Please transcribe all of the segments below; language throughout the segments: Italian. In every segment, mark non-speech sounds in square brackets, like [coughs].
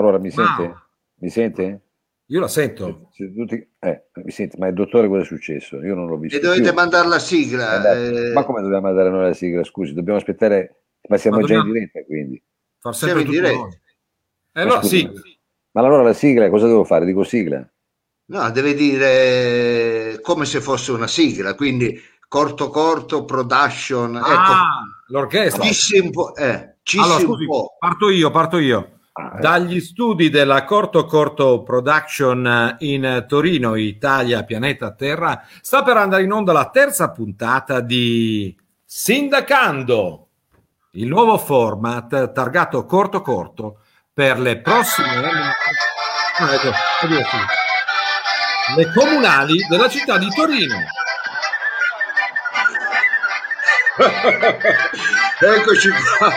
mi sente? Wow. Mi sente? Io la sento. Siete tutti- eh, mi sente, ma il dottore cosa è successo? Io non l'ho visto. E dovete più. mandare la sigla. Andate- eh, Ma come dobbiamo mandare noi la sigla? Scusi, dobbiamo aspettare, ma siamo Ma già in diretta quindi. Far Siamo in diretta. E allora scusi, sì, Ma allora la sigla, cosa devo fare? Dico sigla? No, deve dire come se fosse una sigla, quindi corto corto, production, ecco, ah, l'orchestra. cissi un po', eh, cissi Allora, un scusi, po'. parto io, parto io. Ah, eh. Dagli studi della Corto Corto Production in Torino, Italia, pianeta Terra, sta per andare in onda la terza puntata di Sindacando, il nuovo format targato corto corto per le prossime Ah, ecco, le comunali della città di Torino. [laughs] Eccoci qua.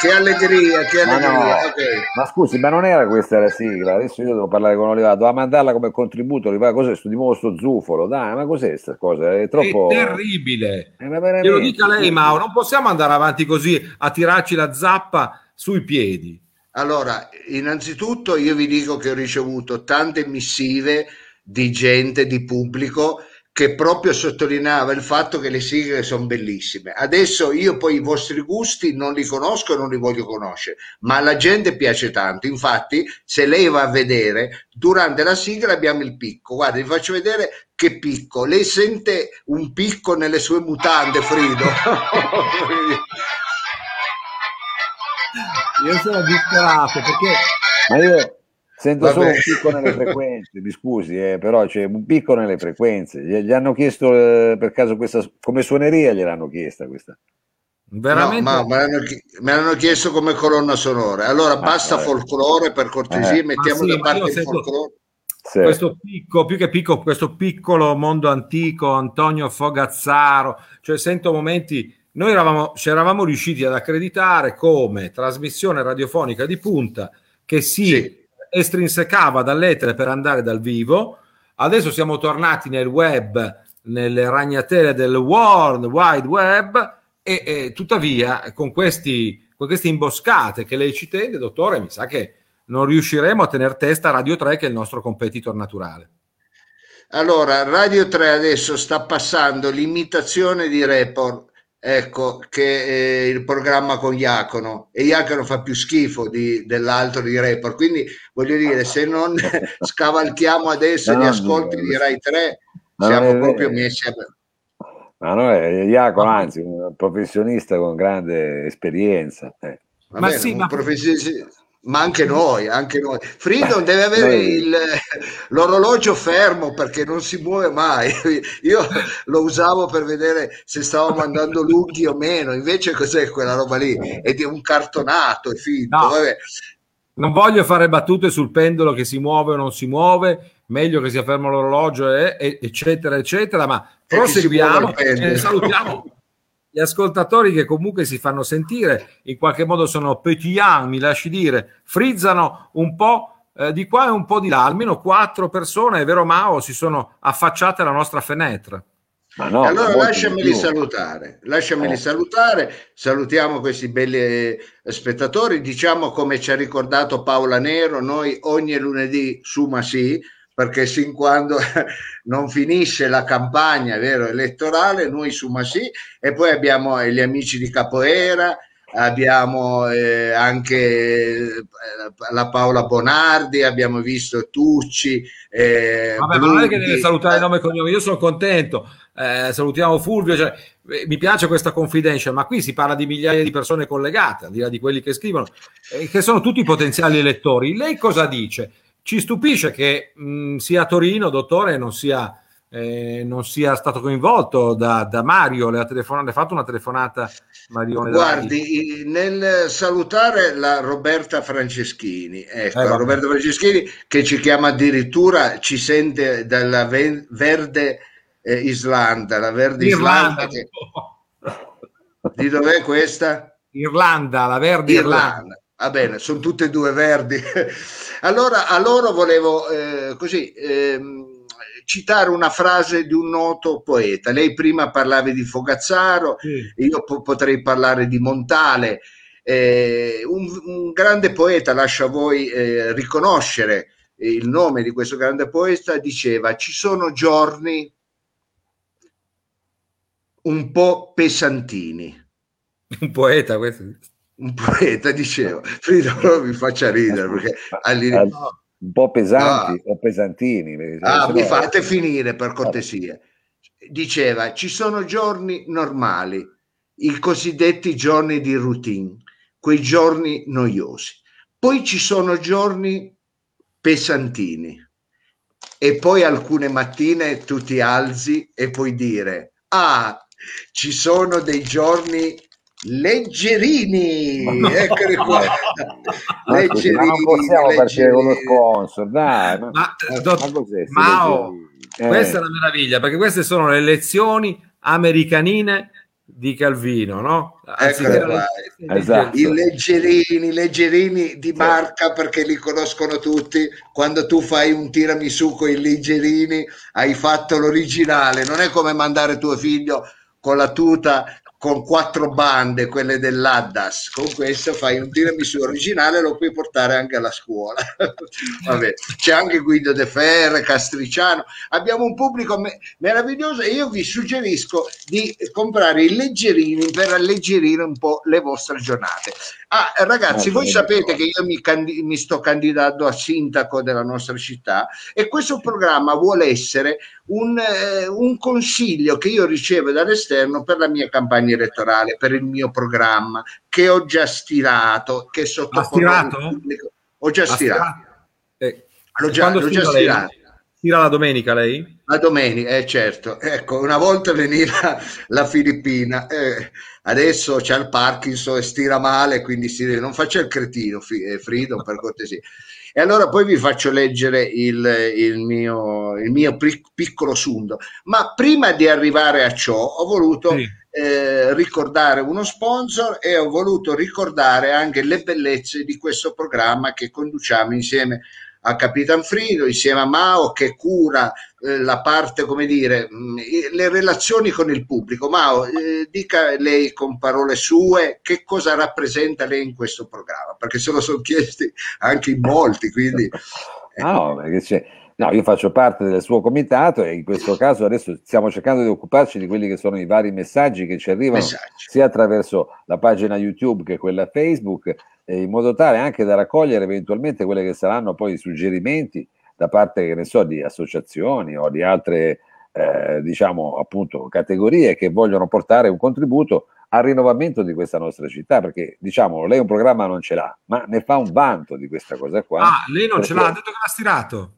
Che allegria, che Ma no. allegria. ok. Ma scusi, ma non era questa la sigla? Adesso io devo parlare con Olivato, doveva mandarla come contributo. Olivato, cos'è sto, di nuovo sto zufolo? Dai, ma cos'è questa cosa? È troppo. È terribile. Veramente. Glielo dica lei, Mao, non possiamo andare avanti così a tirarci la zappa sui piedi. Allora, innanzitutto io vi dico che ho ricevuto tante missive di gente, di pubblico che proprio sottolineava il fatto che le sigle sono bellissime. Adesso io poi i vostri gusti non li conosco e non li voglio conoscere, ma alla gente piace tanto. Infatti, se lei va a vedere, durante la sigla abbiamo il picco. Guarda, vi faccio vedere che picco. Lei sente un picco nelle sue mutande, Frido? [laughs] Io sono disperato perché Ma io sento Vabbè. solo un picco nelle frequenze, mi scusi, eh, però c'è un picco nelle frequenze. Gli, gli hanno chiesto eh, per caso questa come suoneria gliel'hanno chiesta questa. veramente No, ma me l'hanno, chi- me l'hanno chiesto come colonna sonora. Allora basta vabbè. folklore per cortesia, Eh. mettiamo sì, da parte il folklore. Sì. questo picco, più che picco, questo piccolo mondo antico, Antonio Fogazzaro, cioè sento momenti, noi eravamo, ci eravamo riusciti ad accreditare come trasmissione radiofonica di punta che si Sì. Estrinsecava dall'etere per andare dal vivo, adesso siamo tornati nel web, nelle ragnatele del World Wide Web e, e tuttavia con, questi, con queste imboscate che lei ci tende, dottore, mi sa che non riusciremo a tenere testa a Radio 3 che è il nostro competitor naturale. Allora, Radio 3 adesso sta passando l'imitazione di Report, ecco, che è il programma con Iacono, e Iacono fa più schifo di- dell'altro di Report, quindi voglio dire, se non [laughs] scavalchiamo adesso No, gli no, ascolti no, di Rai 3, Ma non siamo proprio messi a... Ma no, è Jacopo, anzi, un professionista con grande esperienza. eh. Va Ma bene, sì, un ma- professionista- ma anche noi, anche noi. Freedom deve avere Noi- il- l'orologio fermo perché non si muove mai. [laughs] Io lo usavo per vedere se stavamo andando lunghi o meno, invece cos'è quella roba lì? È di un cartonato, è finto. No. Vabbè. Non voglio fare battute sul pendolo che si muove o non si muove, meglio che sia fermo l'orologio, eh, eccetera, eccetera, ma proseguiamo e salutiamo [laughs] gli ascoltatori che comunque si fanno sentire, in qualche modo sono petian, mi lasci dire, frizzano un po' eh, di qua e un po' di là, almeno quattro persone, è vero Mao, si sono affacciate alla nostra fenetra. Ma no, allora lasciameli salutare, lasciameli Eh. salutare, salutiamo questi belli eh, spettatori, diciamo come ci ha ricordato Paola Nero, noi ogni lunedì su ma sì, perché sin quando [laughs] non finisce la campagna vero, elettorale, noi su ma sì, e poi abbiamo eh, gli amici di Capoeira, abbiamo eh, anche eh, la Paola Bonardi, abbiamo visto Tucci, eh, Vabbè, ma non è che deve salutare eh, nome e cognome, io sono contento. Eh, salutiamo Fulvio, cioè, eh, mi piace questa confidential, ma qui si parla di migliaia di persone collegate, al di là di quelli che scrivono, eh, che sono tutti potenziali elettori. Lei cosa dice? Ci stupisce che mh, sia a Torino, dottore, non sia, eh, non sia stato coinvolto da, da Mario, le ha, telefon- le ha fatto una telefonata Marione? Guardi, nel salutare la Roberta Franceschini, ecco, Eh. Roberta Franceschini che ci chiama addirittura, ci sente dalla ve- verde eh, Islanda, la verde Islanda, che- di dov'è questa? Irlanda, la verde Irlanda. Irlanda. Va bene, sono tutte e due verdi. [laughs] Allora, a loro volevo eh, così ehm, citare una frase di un noto poeta. Lei prima parlavi di Fogazzaro, Sì. io po- potrei parlare di Montale. Eh, un, un, grande poeta, lascia a voi eh, riconoscere il nome di questo grande poeta, diceva ci sono giorni un po' pesantini. Un poeta questo? Un poeta diceva, Frida [laughs] mi faccia ridere perché all'inizio... Un po' pesanti no. o pesantini. Ah, mi fate finire per cortesia. Diceva, ci sono giorni normali, i cosiddetti giorni di routine, quei giorni noiosi. Poi ci sono giorni pesantini e poi alcune mattine tu ti alzi e puoi dire, ah, ci sono dei giorni leggerini, no. eccoli qua. leggerini, [laughs] ma non possiamo partire con lo sponsor, dai. Ma, ma, dott- Mao, eh. questa è una meraviglia perché queste sono le lezioni americanine di Calvino, no? Esatto. I leggerini, leggerini di marca perché li conoscono tutti. Quando tu fai un tiramisù con i leggerini, hai fatto l'originale. Non è come mandare tuo figlio con la tuta con quattro bande, quelle dell'Addas, con questo fai un tiramisù originale lo puoi portare anche alla scuola. [laughs] Vabbè, c'è anche Guido De Ferre, Castriciano, abbiamo un pubblico me- meraviglioso e io vi suggerisco di comprare i leggerini per alleggerire un po' le vostre giornate. Ah, ragazzi, voi sapete che io mi, candi- mi sto candidando a sindaco della nostra città e questo programma vuole essere un, eh, un consiglio che io ricevo dall'esterno per la mia campagna elettorale, per il mio programma, che ho già stilato, che sottopongo al pubblico. Ho già stirato. Eh, l'ho già, l'ho già stirato. Stira la domenica lei? La domenica, eh, certo. Ecco, una volta veniva [laughs] la Filippina, eh, adesso c'è il Parkinson e stira male, quindi si deve, non faccia il cretino, eh, Frido, per cortesia. E allora poi vi faccio leggere il, il, mio, il mio piccolo sunto. Ma prima di arrivare a ciò ho voluto sì. Eh, ricordare uno sponsor e ho voluto ricordare anche le bellezze di questo programma che conduciamo insieme a Capitan Frido insieme a Mao che cura eh, la parte, come dire, mh, mm, le relazioni con il pubblico. Mao, eh, dica lei con parole sue che cosa rappresenta lei in questo programma, perché se lo sono chiesti anche in molti, quindi... Ah, no, perché c'è... No, io faccio parte del suo comitato e in questo caso adesso stiamo cercando di occuparci di quelli che sono i vari messaggi che ci arrivano messaggi. sia attraverso la pagina YouTube che quella Facebook eh, in modo tale anche da raccogliere eventualmente quelli che saranno poi i suggerimenti da parte, che ne so, di associazioni o di altre, eh, diciamo, appunto, categorie che vogliono portare un contributo al rinnovamento di questa nostra città, perché diciamo, lei un programma non ce l'ha, ma ne fa un vanto di questa cosa qua. Ah, lei non perché... ce l'ha, ha detto che l'ha stirato.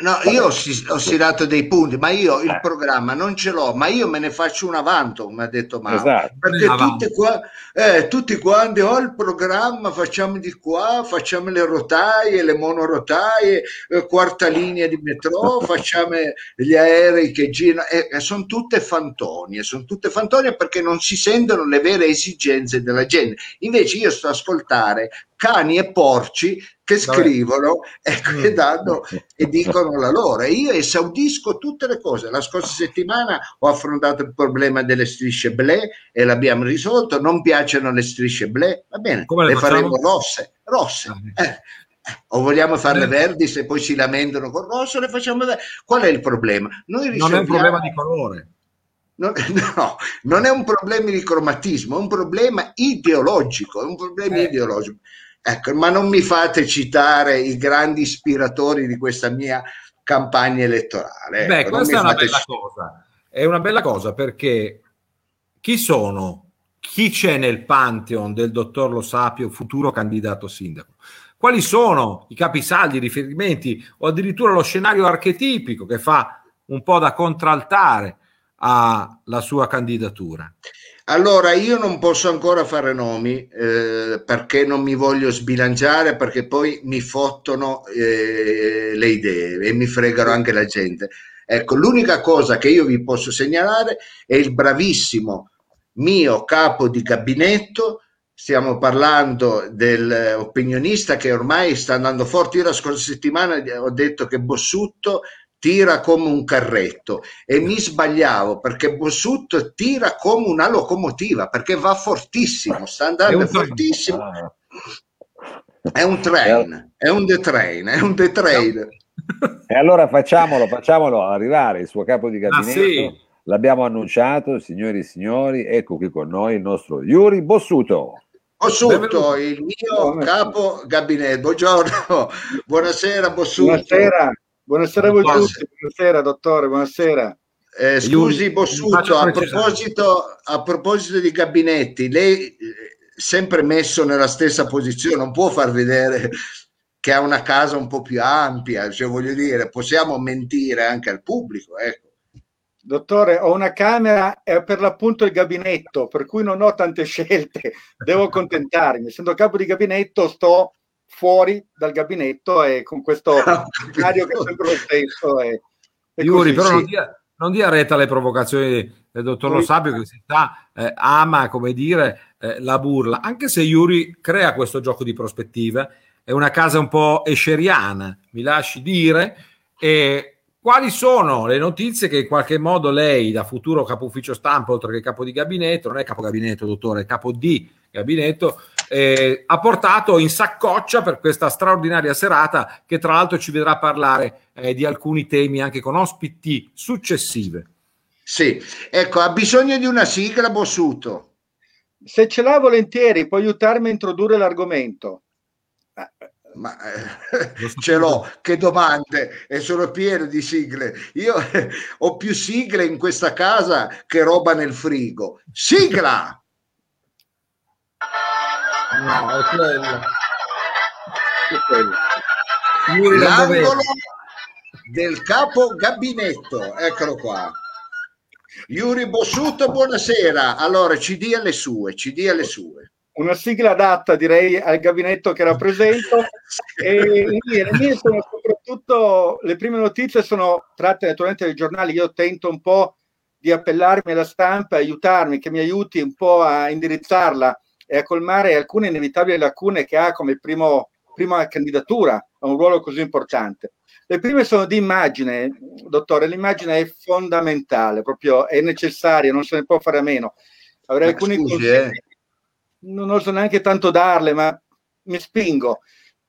No, io ho, ho stirato dei punti, ma io il eh. programma non ce l'ho, ma io me ne faccio un avanto, come ha detto Mauro. Esatto. Perché tutti, qua, eh, tutti quanti ho oh, il programma, facciamo di qua, facciamo le rotaie, le monorotaie, eh, quarta linea di metro, [laughs] facciamo gli aerei che girano, eh, sono tutte fantonie, sono tutte fantonie perché non si sentono le vere esigenze della gente. Invece io sto a ascoltare cani e porci che scrivono ecco, e, danno, e dicono la loro. E io esaudisco tutte le cose. La scorsa settimana ho affrontato il problema delle strisce ble e l'abbiamo risolto. Non piacciono le strisce ble, va bene, Come le, le faremo rosse. rosse. Ah, eh. O vogliamo farle eh. verdi se poi si lamentano con rosso, le facciamo vedere. Qual è il problema? Noi risolviamo... Non è un problema di colore. Non, [laughs] no, non è un problema di cromatismo, è un problema ideologico, è un problema eh. ideologico. Ecco, ma non mi fate citare i grandi ispiratori di questa mia campagna elettorale. Beh, ecco, questa è una bella citare. cosa. È una bella cosa perché chi sono? Chi c'è nel pantheon del dottor Lo Sapio, futuro candidato sindaco? Quali sono i capisaldi, i riferimenti o addirittura lo scenario archetipico che fa un po' da contraltare alla sua candidatura? Allora, io non posso ancora fare nomi eh, perché non mi voglio sbilanciare, perché poi mi fottono eh, le idee e mi fregano anche la gente. Ecco, l'unica cosa che io vi posso segnalare è il bravissimo mio capo di gabinetto. Stiamo parlando dell'opinionista che ormai sta andando forte. Io la scorsa settimana ho detto che Bossutto tira come un carretto e mi sbagliavo perché Bossut tira come una locomotiva perché va fortissimo, sta andando fortissimo. Ah. È un train, è un the train, è un the train. E allora facciamolo, facciamolo arrivare il suo capo di gabinetto. Ah, sì. L'abbiamo annunciato, signori e signori, ecco qui con noi il nostro Yuri Bossuto. Bossuto, il mio capo gabinetto. Buongiorno, buonasera Bossuto. Buonasera, buonasera a voi tutti, buonasera dottore, buonasera. Eh, scusi Bossuto, a proposito, a proposito di gabinetti, lei eh, sempre messo nella stessa posizione, non può far vedere che ha una casa un po' più ampia, cioè voglio dire, possiamo mentire anche al pubblico, ecco. Dottore, ho una camera e per l'appunto il gabinetto, per cui non ho tante [laughs] scelte, devo accontentarmi. Essendo capo di gabinetto, sto fuori dal gabinetto e con questo [laughs] scenario che è sempre lo stesso. E, e Iuri, però sì. non, dia, non dia retta alle provocazioni del dottor Lo Sapio che si sta, eh, ama, come dire, eh, la burla, anche se Iuri crea questo gioco di prospettive, è una casa un po' escheriana, mi lasci dire, e quali sono le notizie che in qualche modo lei, da futuro capo ufficio stampa, oltre che capo di gabinetto, non è capo gabinetto, dottore, è capo di gabinetto, eh, ha portato in saccoccia per questa straordinaria serata che tra l'altro ci vedrà parlare eh, di alcuni temi anche con ospiti successive. Sì, ecco, ha bisogno di una sigla, Bossuto. Se ce l'ha volentieri, può aiutarmi a introdurre l'argomento. Ma eh, ce l'ho, che domande e sono pieno di sigle. Io eh, ho più sigle in questa casa che roba nel frigo. Sigla! No, è quello. È quello. L'angolo del capo gabinetto, eccolo qua. Yuri Bossuto, buonasera. Allora, ci dia le sue, ci dia le sue una sigla adatta direi al gabinetto che rappresento [laughs] e le mie sono soprattutto le prime notizie sono tratte naturalmente dai giornali io tento un po' di appellarmi alla stampa aiutarmi che mi aiuti un po' a indirizzarla e a colmare alcune inevitabili lacune che ha come primo, prima candidatura a un ruolo così importante le prime sono di immagine dottore l'immagine è fondamentale proprio è necessaria non se ne può fare a meno avrei Ma alcuni scusi, consigli eh non oso neanche tanto darle, ma mi spingo,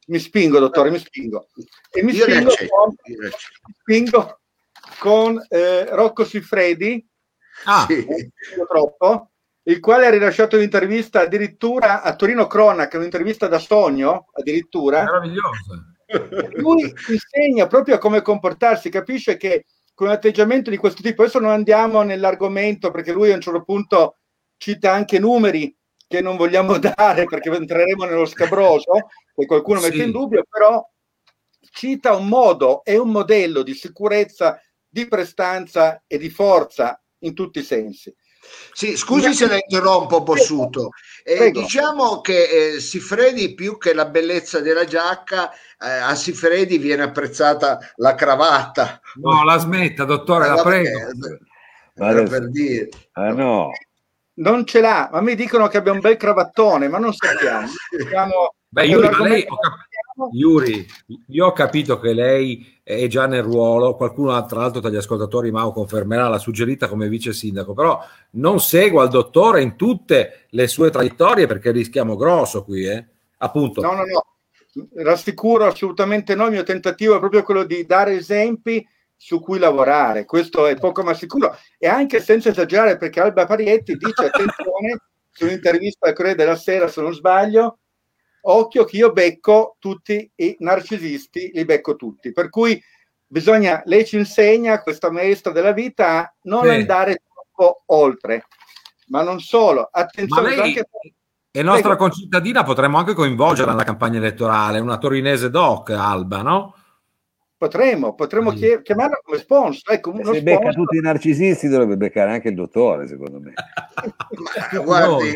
mi spingo, dottore, mi spingo. E mi spingo con, mi spingo con eh, Rocco Siffredi, ah. sì. troppo, il quale ha rilasciato un'intervista addirittura a Torino Cronaca, un'intervista da sogno, addirittura. Meravigliosa. Lui insegna proprio a come comportarsi, capisce che con un atteggiamento di questo tipo, adesso non andiamo nell'argomento perché lui a un certo punto cita anche numeri che non vogliamo [laughs] dare perché entreremo nello scabroso, che qualcuno sì. mette in dubbio, però cita un modo e un modello di sicurezza, di prestanza e di forza in tutti i sensi. Sì, scusi se la interrompo, Bossuto. Eh, diciamo che eh, Sifredi, più che la bellezza della giacca, eh, a Sifredi viene apprezzata la cravatta. No, la smetta, dottore, la prego. Vale, per dire. Ah, no non ce l'ha, ma mi dicono che abbia un bel cravattone, ma non sappiamo. [laughs] Beh, Yuri, lei, ho cap- Yuri, io ho capito che lei è già nel ruolo, qualcuno tra l'altro tra gli ascoltatori Mao confermerà la suggerita come vice sindaco, però non segua il dottore in tutte le sue traiettorie perché rischiamo grosso qui, eh? appunto. No, no, no, rassicuro assolutamente no, il mio tentativo è proprio quello di dare esempi su cui lavorare, questo è poco ma sicuro. E anche senza esagerare, perché Alba Parietti dice [laughs] attenzione su un'intervista al Corriere della Sera, se non sbaglio, occhio che io becco tutti i narcisisti, li becco tutti. Per cui bisogna, lei ci insegna, questa maestra della vita, a non Beh. andare troppo oltre. Ma non solo, attenzione. Lei... Anche... E nostra Prego. concittadina potremmo anche coinvolgerla nella campagna elettorale, una torinese doc, Alba, no? Potremmo, potremmo mm. chiamarlo come sponsor. Ecco, Se becca sponsor. tutti i narcisisti dovrebbe beccare anche il dottore, secondo me. Ma, guardi,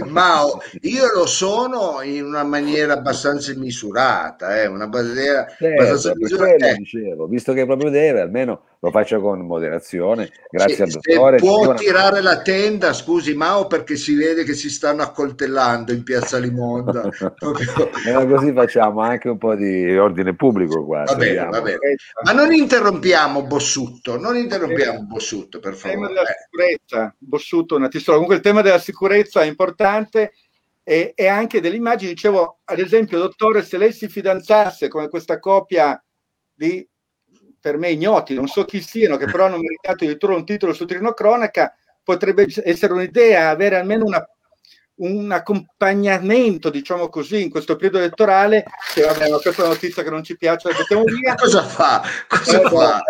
no. Mao, io lo sono in una maniera abbastanza misurata, eh, una maniera certo, abbastanza misurata. Eh. Dicevo, visto che proprio deve, almeno lo faccia con moderazione. Grazie sì, al dottore. Può Buona... tirare la tenda, scusi Mao, perché si vede che si stanno accoltellando in piazza Limonda. [laughs] e così facciamo anche un po' di ordine pubblico qua. Va bene, va bene. Ma non interrompiamo Bossutto, non interrompiamo Bossutto, per favore. Il tema della sicurezza, Bossutto, una tistola. Comunque il tema della sicurezza è importante e, e anche delle immagini. Dicevo, ad esempio, dottore, se lei si fidanzasse con questa coppia di per me ignoti, non so chi siano, che però hanno meritato addirittura un titolo su Trino Cronaca, potrebbe essere un'idea avere almeno una, un accompagnamento, diciamo così, in questo periodo elettorale, che vabbè, ma questa è una notizia che non ci piace, la mettiamo via. cosa fa? Cosa eh, fa?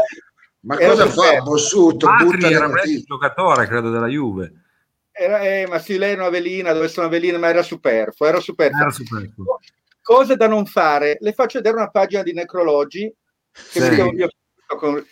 Ma cosa fa Bossuto? Matri era un giocatore, credo, della Juve. Era, eh, ma sì, lei è una velina, dove sono una velina, ma era superfluo, era superfluo. Era superfluo. Cose da non fare. Le faccio vedere una pagina di necrologi che sì. Io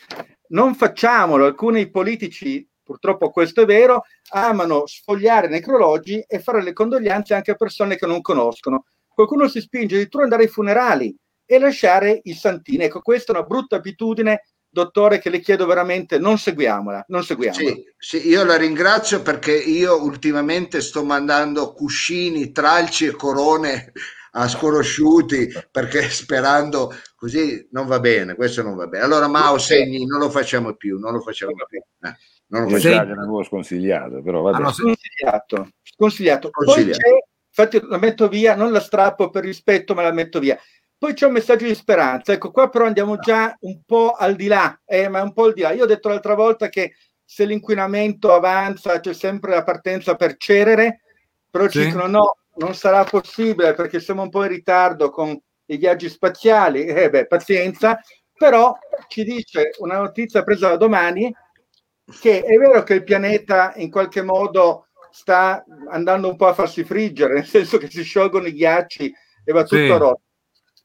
non facciamolo, alcuni politici, purtroppo questo è vero, amano sfogliare necrologi e fare le condoglianze anche a persone che non conoscono. Qualcuno si spinge addirittura ad andare ai funerali e lasciare i santini. Ecco, questa è una brutta abitudine dottore, che le chiedo veramente, non seguiamola, non seguiamola. Sì, sì, io la ringrazio perché io ultimamente sto mandando cuscini, tralci e corone a sconosciuti perché [laughs] sperando così non va bene, questo non va bene. Allora Mao segni, non lo facciamo più, non lo facciamo più. Eh, non lo facciamo più. l'avevo sconsigliato, però va bene. Sconsigliato, sconsigliato. Poi c'è, infatti la metto via, non la strappo per rispetto, ma la metto via. Poi c'è un messaggio di speranza, ecco qua però andiamo già un po' al di là, eh, ma un po' al di là. Io ho detto l'altra volta che se l'inquinamento avanza c'è sempre la partenza per Cerere, però sì. ci dicono no, non sarà possibile perché siamo un po' in ritardo con i viaggi spaziali, eh beh, pazienza, però ci dice una notizia presa da domani che è vero che il pianeta in qualche modo sta andando un po' a farsi friggere, nel senso che si sciolgono i ghiacci e va tutto sì. rotto.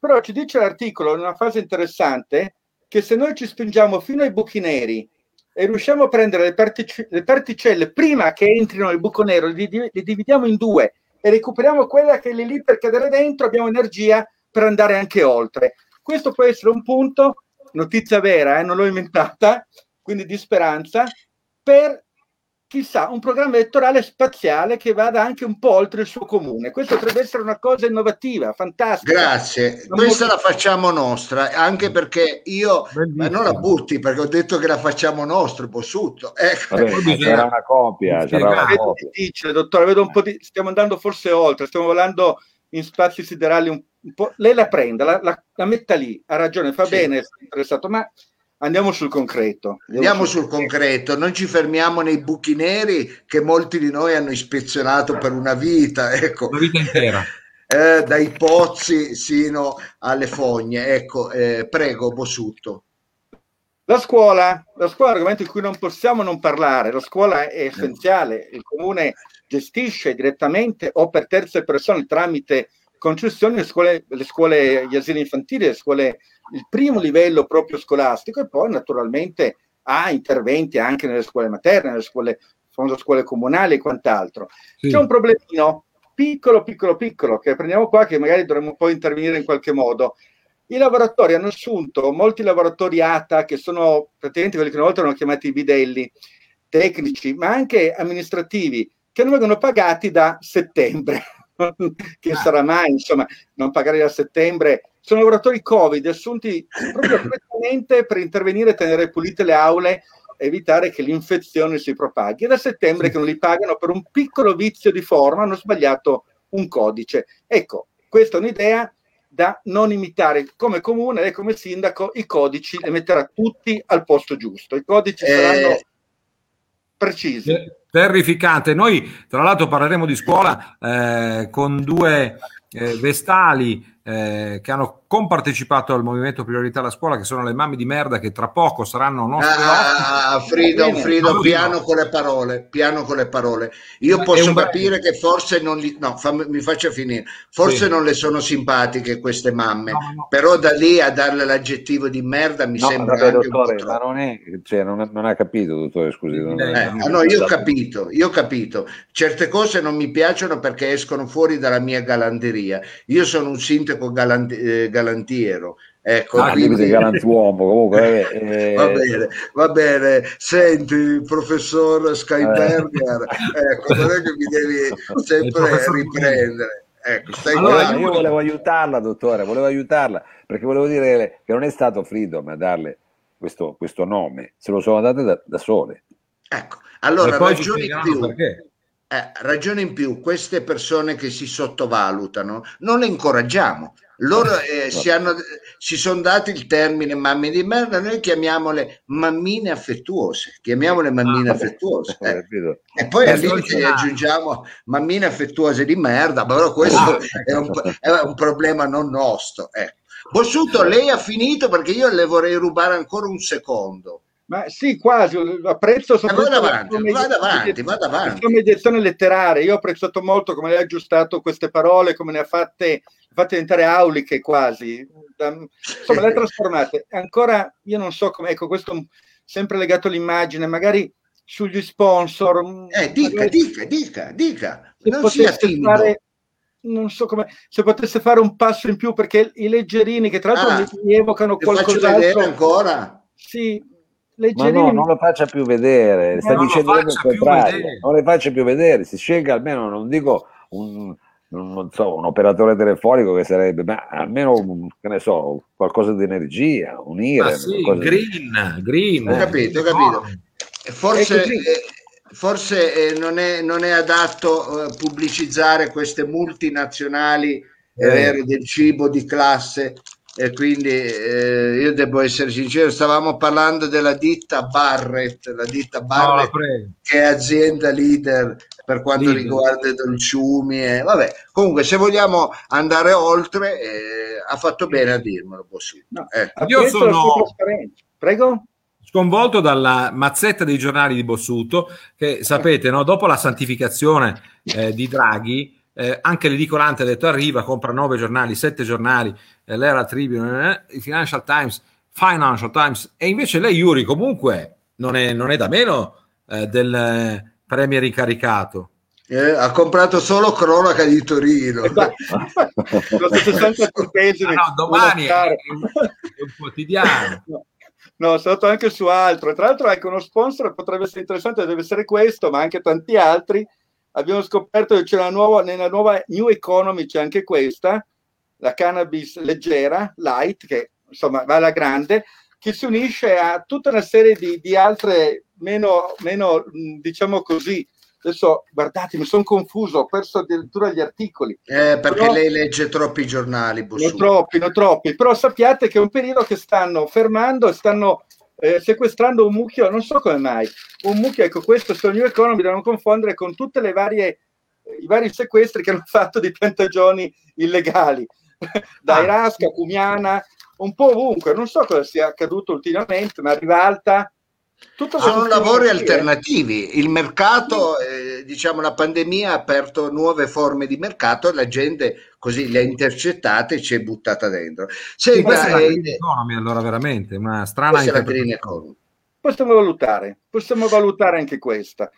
Però ci dice l'articolo in una fase interessante che se noi ci spingiamo fino ai buchi neri e riusciamo a prendere le, partici- le particelle prima che entrino nel buco nero, li, li dividiamo in due e recuperiamo quella che è lì per cadere dentro, abbiamo energia per andare anche oltre. Questo può essere un punto, notizia vera, eh, non l'ho inventata, quindi di speranza, per chissà, un programma elettorale spaziale che vada anche un po' oltre il suo comune. Questo potrebbe essere una cosa innovativa, fantastica. Grazie, non questa molto... la facciamo nostra, anche perché io, ma non la butti perché ho detto che la facciamo nostra, Bossuto. Ecco. Vabbè, c'era una copia, c'era una copia. Difficile, dottore, vedo un po' di... stiamo andando forse oltre, stiamo volando in spazi siderali un, un po'. Lei la prenda, la, la, la metta lì, ha ragione, fa sì. bene, è interessato, ma Andiamo sul concreto. Andiamo sul concreto, non ci fermiamo nei buchi neri che molti di noi hanno ispezionato per una vita, [laughs] ecco. Una vita intera. [laughs] Eh, dai pozzi sino alle fogne. Ecco, eh, prego, Bosutto. La scuola, la scuola è un argomento di cui non possiamo non parlare, la scuola è essenziale, il comune gestisce direttamente o per terze persone tramite concessioni le scuole, le scuole, gli asili infantili, le scuole il primo livello proprio scolastico e poi naturalmente ha interventi anche nelle scuole materne, nelle scuole, fondo scuole comunali e quant'altro. Sì. C'è un problemino piccolo, piccolo, piccolo che prendiamo qua che magari dovremmo poi intervenire in qualche modo. I lavoratori hanno assunto molti lavoratori ATA che sono praticamente quelli che una volta erano chiamati i bidelli tecnici, ma anche amministrativi, che non vengono pagati da settembre. [laughs] che ah. sarà mai, insomma, non pagare da settembre sono lavoratori Covid assunti proprio direttamente per intervenire e tenere pulite le aule, evitare che l'infezione si propaghi. È da settembre che non li pagano per un piccolo vizio di forma, hanno sbagliato un codice. Ecco, questa è un'idea da non imitare come comune e come sindaco i codici li metterà tutti al posto giusto. I codici eh... saranno precisi. Eh, terrificante. Noi, tra l'altro, parleremo di scuola eh, con due eh, vestali eh, che hanno compartecipato al movimento Priorità alla Scuola, che sono le mamme di merda che tra poco saranno nostre ah, Frido, Frido, piano con le parole, piano con le parole. Io posso capire che forse non li, no, fammi, mi faccia finire, forse sì. non le sono simpatiche queste mamme, no, no. però da lì a darle l'aggettivo di merda mi sembra vabbè, dottore, ma non è, cioè, non, non, ha capito, dottore, scusi. Non eh, ah, no, io ho capito, io ho capito. Certe cose non mi piacciono perché escono fuori dalla mia galanteria. Io sono un sindaco galanteria eh, galantiero, Ecco, ah, quindi galantuomo comunque. Eh... [laughs] va, bene, va bene. Senti, professor Skyberger, eh. ecco, non è che mi devi sempre riprendere. Ecco, allora, io volevo aiutarla, dottore, volevo aiutarla perché volevo dire che non è stato Freedom a darle questo, questo nome, se lo sono date da, da sole. Ecco, allora ragioni più. Perché? Eh, ragione in più, queste persone che si sottovalutano non le incoraggiamo loro eh, si, hanno, si sono dati il termine mamme di merda, noi chiamiamole mammine affettuose, chiamiamole mammine ah, affettuose. Eh. E poi al limite aggiungiamo mammine affettuose di merda, però questo ah, è, un, è, un, problema non nostro. Eh. Bossuto, lei ha finito perché io le vorrei rubare ancora un secondo. Ma sì, quasi, apprezzo eh, vada avanti, vada avanti, vada avanti. La mediazione letteraria, io ho apprezzato molto come lei ha aggiustato queste parole, come ne ha fatte fatte diventare auliche quasi, insomma le ha trasformate. Ancora io non so come, ecco questo sempre legato all'immagine, magari sugli sponsor. Mm, eh, dica, dica, dica, dica, non sia timido. Fare, non so come, se potesse fare un passo in più perché i leggerini che tra l'altro ah, mi, evocano qualcos'altro. ancora? Sì, Leggerini... Ma no, non lo faccia più vedere, sta dicendo il contrario, non le faccia più vedere, si scelga almeno, non dico un, non so, un operatore telefonico che sarebbe, ma almeno, che ne so, qualcosa di energia, unire. Ah, sì, green, di... green. Ho capito, ho capito. Forse, eh, forse eh, non, è, non, è, adatto eh, pubblicizzare queste multinazionali eh. del cibo di classe e quindi eh, io devo essere sincero, stavamo parlando della ditta Barrett, la ditta Barrett no, che è azienda leader per quanto leader. riguarda i dolciumi e vabbè, comunque se vogliamo andare oltre eh, ha fatto bene a dirmelo no, eh. io sono prego sconvolto dalla mazzetta dei giornali di Bossuto che sapete, no, dopo la santificazione eh, di Draghi eh, anche l'edicolante ha detto arriva, compra nove giornali, sette giornali, eh, l'Era Tribune, eh, il Financial Times, Financial Times, e invece lei, Yuri, comunque non è, non è da meno eh, del eh, premier incaricato. Eh, ha comprato solo cronaca di Torino. Esatto. [laughs] no, domani è, è, un, è un quotidiano. No, sono stato anche su altro. Tra l'altro, anche uno sponsor potrebbe essere interessante, deve essere questo, ma anche tanti altri abbiamo scoperto che c'è una nuova, nella nuova New Economy c'è anche questa, la cannabis leggera, light, che insomma va alla grande, che si unisce a tutta una serie di, di altre meno, meno, diciamo così, adesso guardate, mi sono confuso, ho perso addirittura gli articoli. Eh, perché però, lei legge troppi giornali. Non troppi, non troppi, però sappiate che è un periodo che stanno fermando e stanno eh, sequestrando un mucchio, non so come mai, un mucchio, ecco questo sul New Economy da non confondere con tutte le varie i vari sequestri che [laughs] hanno fatto di piantagioni illegali, [laughs] da Irasca, Cumiana, un po' ovunque, non so cosa sia accaduto ultimamente, ma Rivalta, tutto Sono lavori alternativi. Il mercato, eh, diciamo, la pandemia ha aperto nuove forme di mercato e la gente così le ha intercettate e ci è buttata dentro. Senta, è la green economy, allora veramente, una strana. Possiamo valutare, possiamo valutare anche questa.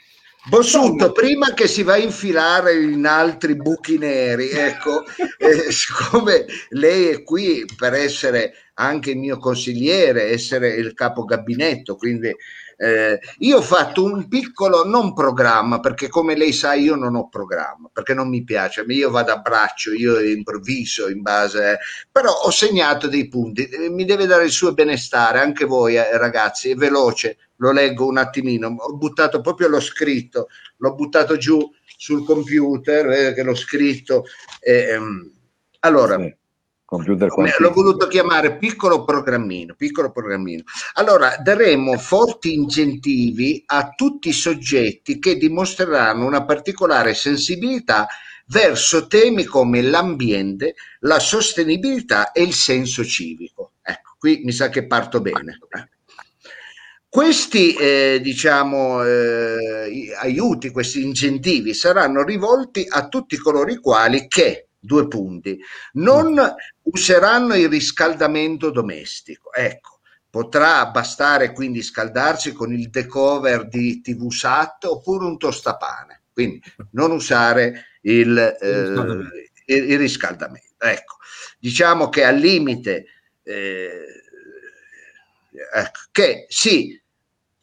Bossuto, prima che si va a infilare in altri buchi neri, ecco, [laughs] eh, siccome lei è qui per essere anche il mio consigliere, essere il capo gabinetto, quindi eh, io ho fatto un piccolo, non programma, perché come lei sa io non ho programma, perché non mi piace, io vado a braccio, io improvviso in base, eh, però ho segnato dei punti, mi deve dare il suo benestare, anche voi eh, ragazzi, è veloce, lo leggo un attimino, ho buttato proprio lo scritto, l'ho buttato giù sul computer, vedete che l'ho scritto. Ehm, allora, sì, l'ho voluto chiamare piccolo programmino, piccolo programmino. Allora, daremo forti incentivi a tutti i soggetti che dimostreranno una particolare sensibilità verso temi come l'ambiente, la sostenibilità e il senso civico. Ecco, qui mi sa che parto bene. Questi eh, diciamo, eh, aiuti, questi incentivi saranno rivolti a tutti coloro i quali che, due punti, non useranno il riscaldamento domestico. Ecco, potrà bastare quindi scaldarsi con il decover di TV SAT oppure un tostapane, quindi non usare il, eh, il, il riscaldamento. Ecco, diciamo che al limite eh, ecco, che sì,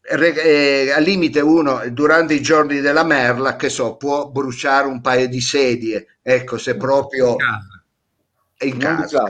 eh, al limite uno durante i giorni della merla, che so, può bruciare un paio di sedie, ecco, se proprio in casa.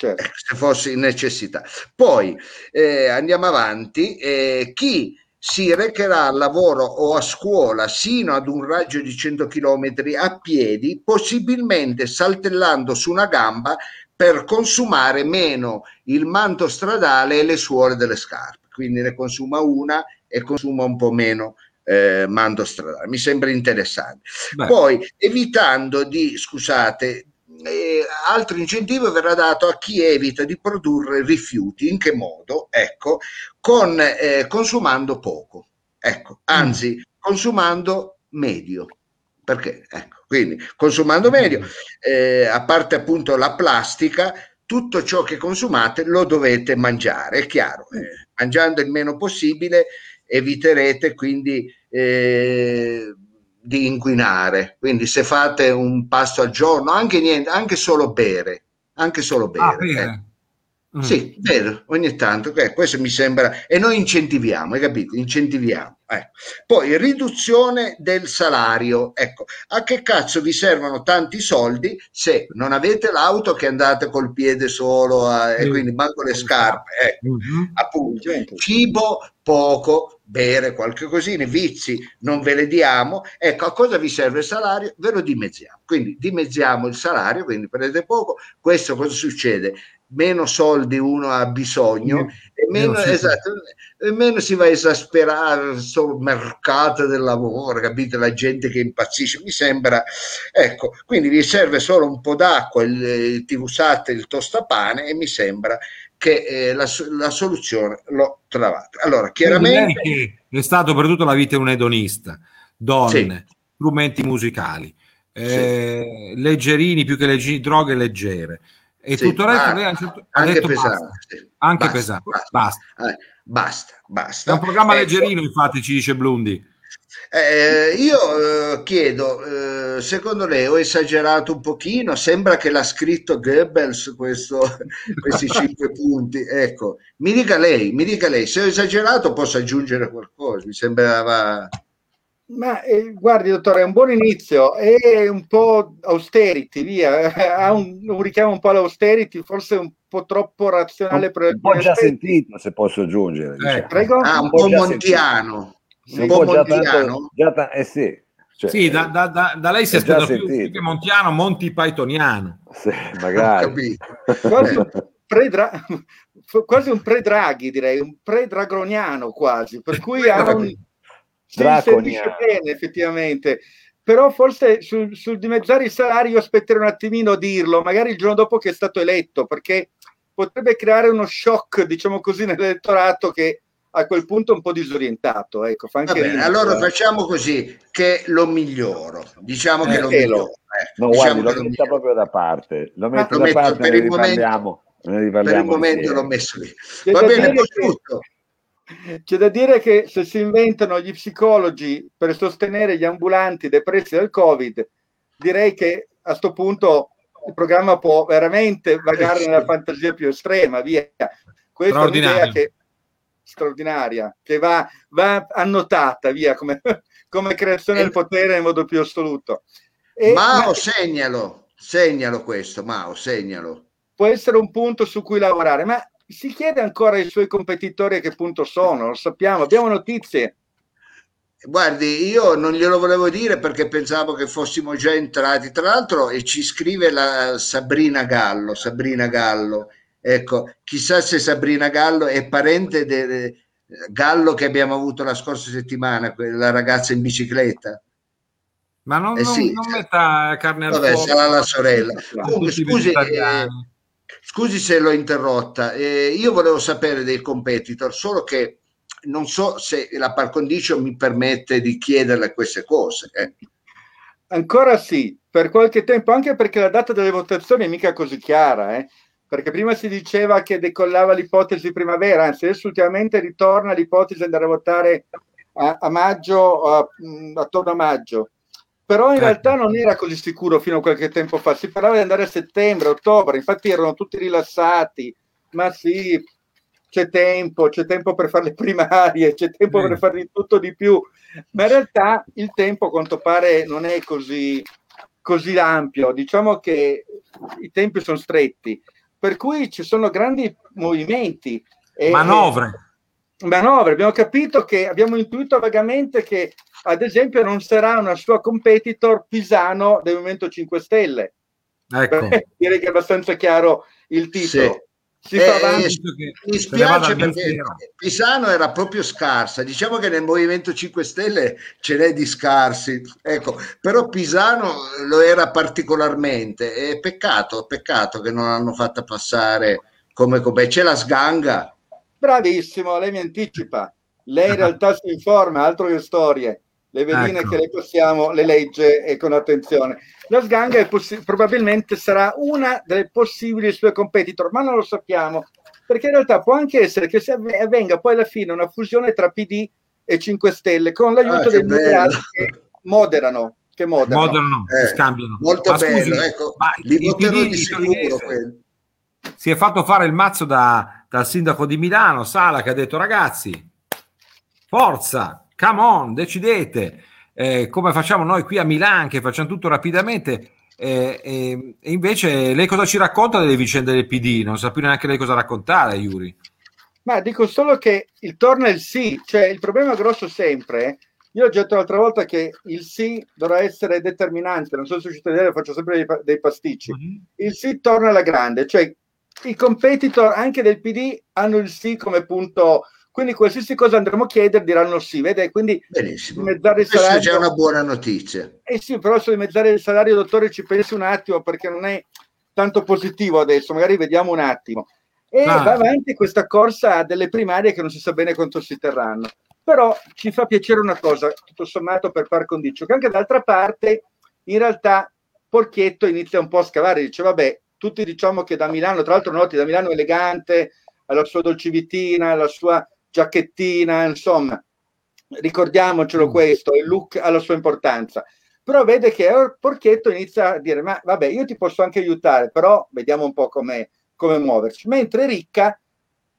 Certo. Eh, se fosse in necessità. Poi eh, andiamo avanti. Eh, chi si recherà al lavoro o a scuola sino ad un raggio di 100 km a piedi, possibilmente saltellando su una gamba per consumare meno il manto stradale e le suole delle scarpe. Quindi ne consuma una e consuma un po' meno eh, manto stradale. Mi sembra interessante. Beh. Poi evitando di, scusate, eh, altro incentivo verrà dato a chi evita di produrre rifiuti. In che modo? Ecco, con, eh, consumando poco. Ecco, anzi, mm. consumando medio. Perché? Ecco, quindi consumando medio, mm. eh, a parte appunto la plastica, tutto ciò che consumate lo dovete mangiare, è chiaro. Mm. Eh, mangiando il meno possibile eviterete quindi eh, di inquinare. Quindi se fate un pasto al giorno, anche niente, anche solo bere, anche solo ah, bere. Ah. Mm. Sì, vero, ogni tanto, eh, questo mi sembra, e noi incentiviamo, hai capito? Incentiviamo. Eh. Poi riduzione del salario, ecco, a che cazzo vi servono tanti soldi se non avete l'auto che andate col piede solo a, e quindi manco le scarpe, ecco, mm-hmm. appunto, cibo poco, bere qualche cosina, vizi non ve le diamo, ecco a cosa vi serve il salario? Ve lo dimezziamo, quindi dimezziamo il salario, quindi prendete poco, questo cosa succede? Meno soldi uno ha bisogno e meno, esatto, e meno si va a esasperare sul mercato del lavoro, capite? La gente che impazzisce, mi sembra, ecco, quindi vi serve solo un po' d'acqua, il, il TV SAT, il tostapane e mi sembra che eh, la, la, soluzione l'ho trovata. Allora, chiaramente... È stato per tutta la vita un edonista, donne, sì. strumenti musicali, eh, sì. leggerini più che leggeri, droghe leggere e sì, tutto il resto lei ha, certo, anche detto pesante, basta, anche basta, pesante basta basta. Eh, basta, basta. è un programma ecco. leggerino infatti ci dice Blundi eh, io eh, chiedo, eh, secondo lei ho esagerato un pochino? Sembra che l'ha scritto Goebbels questo, [laughs] questi cinque punti. Ecco, mi dica lei, mi dica lei, se ho esagerato posso aggiungere qualcosa, mi sembrava... Ma eh, guardi, dottore, è un buon inizio, è un po' austerity, via, [laughs] ha un, un richiamo un po' all'austerity, forse un po' troppo razionale. Un, per un po' già aspetti. sentito, se posso aggiungere. Diciamo. Eh, prego? Ah, un, un po', po montiano. Sì, un po' montiano? Già tanto, eh sì. Cioè, sì, da, da, da, da, lei si aspetta più, più, che montiano, Monti Pythoniano. Sì, magari. quasi, un pre-dra- [laughs] quasi un pre-draghi, direi, un pre-dragroniano quasi, per cui ha un si inserisce bene effettivamente però forse sul, sul, dimezzare i salari io aspetterei un attimino a dirlo, magari il giorno dopo che è stato eletto, perché potrebbe creare uno shock, diciamo così, nell'elettorato che a quel punto è un po' disorientato. Ecco, fa anche bene, allora facciamo così, che lo miglioro, diciamo eh, che lo miglioro. Eh, no, diciamo guardi, lo metta proprio da parte, lo metto lo da metto parte, per il momento, per il momento l'ho messo lì. Va bene, poi tutto. C'è da dire che se si inventano gli psicologi per sostenere gli ambulanti depressi dal Covid, direi che a questo punto il programma può veramente vagare nella fantasia più estrema. Via. Questa è un'idea che, straordinaria, che va, va annotata via come, come creazione del potere in modo più assoluto. E, Mao, ma, segnalo, segnalo questo, Mao, segnalo. Può essere un punto su cui lavorare, ma si chiede ancora ai suoi competitori a che punto sono, lo sappiamo, abbiamo notizie. Guardi, io non glielo volevo dire perché pensavo che fossimo già entrati. Tra l'altro, e ci scrive la Sabrina Gallo. Sabrina Gallo, ecco, chissà se Sabrina Gallo è parente del Gallo che abbiamo avuto la scorsa settimana, la ragazza in bicicletta. Ma non, eh sì, non, non metta carne al Vabbè, sarà la sorella. Comunque, scusi, eh, Scusi se l'ho interrotta, eh, io volevo sapere dei competitor, solo che non so se la par condition mi permette di chiederle queste cose. Eh. Ancora sì, per qualche tempo, anche perché la data delle votazioni è mica così chiara, eh? perché prima si diceva che decollava l'ipotesi primavera, anzi adesso ultimamente ritorna l'ipotesi di andare a votare a, a maggio, a, attorno a maggio però in eh. realtà non era così sicuro fino a qualche tempo fa, si parlava di andare a settembre, ottobre, infatti erano tutti rilassati, ma sì, c'è tempo, c'è tempo per fare le primarie, c'è tempo mm. per fare di tutto di più, ma in realtà il tempo a quanto pare non è così, così ampio, diciamo che i tempi sono stretti, per cui ci sono grandi movimenti. E, manovre. manovre, abbiamo capito che, abbiamo intuito vagamente che ad esempio non sarà una sua competitor Pisano del Movimento 5 Stelle. Ecco. [laughs] direi che è abbastanza chiaro il titolo. Sì. Si eh, fa mi spiace perché Pisano era proprio scarsa. Diciamo che nel Movimento 5 Stelle ce n'è di scarsi, ecco, però Pisano lo era particolarmente. E peccato, peccato che non hanno fatto passare come, come c'è la sganga. Bravissimo, lei mi anticipa. Lei in realtà si informa, altro che storie le veline ecco. che le possiamo, le legge e con attenzione. La Sganga possi- probabilmente sarà una delle possibili sue competitor, ma non lo sappiamo, perché in realtà può anche essere che si avvenga poi alla fine una fusione tra PD e 5 Stelle con l'aiuto ah, dei moderati che moderano. Che moderano, moderano eh, scambiano. Molto ma bello, scusi, ecco, ma li voterò di sicuro Si è fatto fare il mazzo da, dal sindaco di Milano, Sala, che ha detto ragazzi, forza, come on, decidete, eh, come facciamo noi qui a Milano, che facciamo tutto rapidamente. Eh, e, e, invece lei cosa ci racconta delle vicende del PD? Non sa più neanche lei cosa raccontare, Yuri. Ma dico solo che il torno è il sì, cioè il problema grosso sempre. Io ho detto l'altra volta che il sì dovrà essere determinante, non so se riuscite a vedere, faccio sempre dei, dei pasticci. Mm-hmm. Il sì torna alla grande, cioè i competitor anche del PD hanno il sì come punto quindi qualsiasi cosa andremo a chiedere diranno sì, vede? Quindi Benissimo. dimezzare il salario... Questa è già una buona notizia. Eh sì, però su dimezzare il salario, dottore, ci pensi un attimo perché non è tanto positivo adesso, magari vediamo un attimo. E ah. va avanti questa corsa delle primarie che non si sa bene quanto si terranno. Però ci fa piacere una cosa, tutto sommato per par condicio, che anche d'altra parte, in realtà, Porchietto inizia un po' a scavare, dice vabbè, tutti diciamo che da Milano, tra l'altro noti da Milano elegante, alla sua dolcivitina, alla sua giacchettina, insomma, ricordiamocelo mm. questo, il look ha la sua importanza. Però vede che Porchetto inizia a dire, ma vabbè, io ti posso anche aiutare, però vediamo un po' come, come muoverci. Mentre Ricca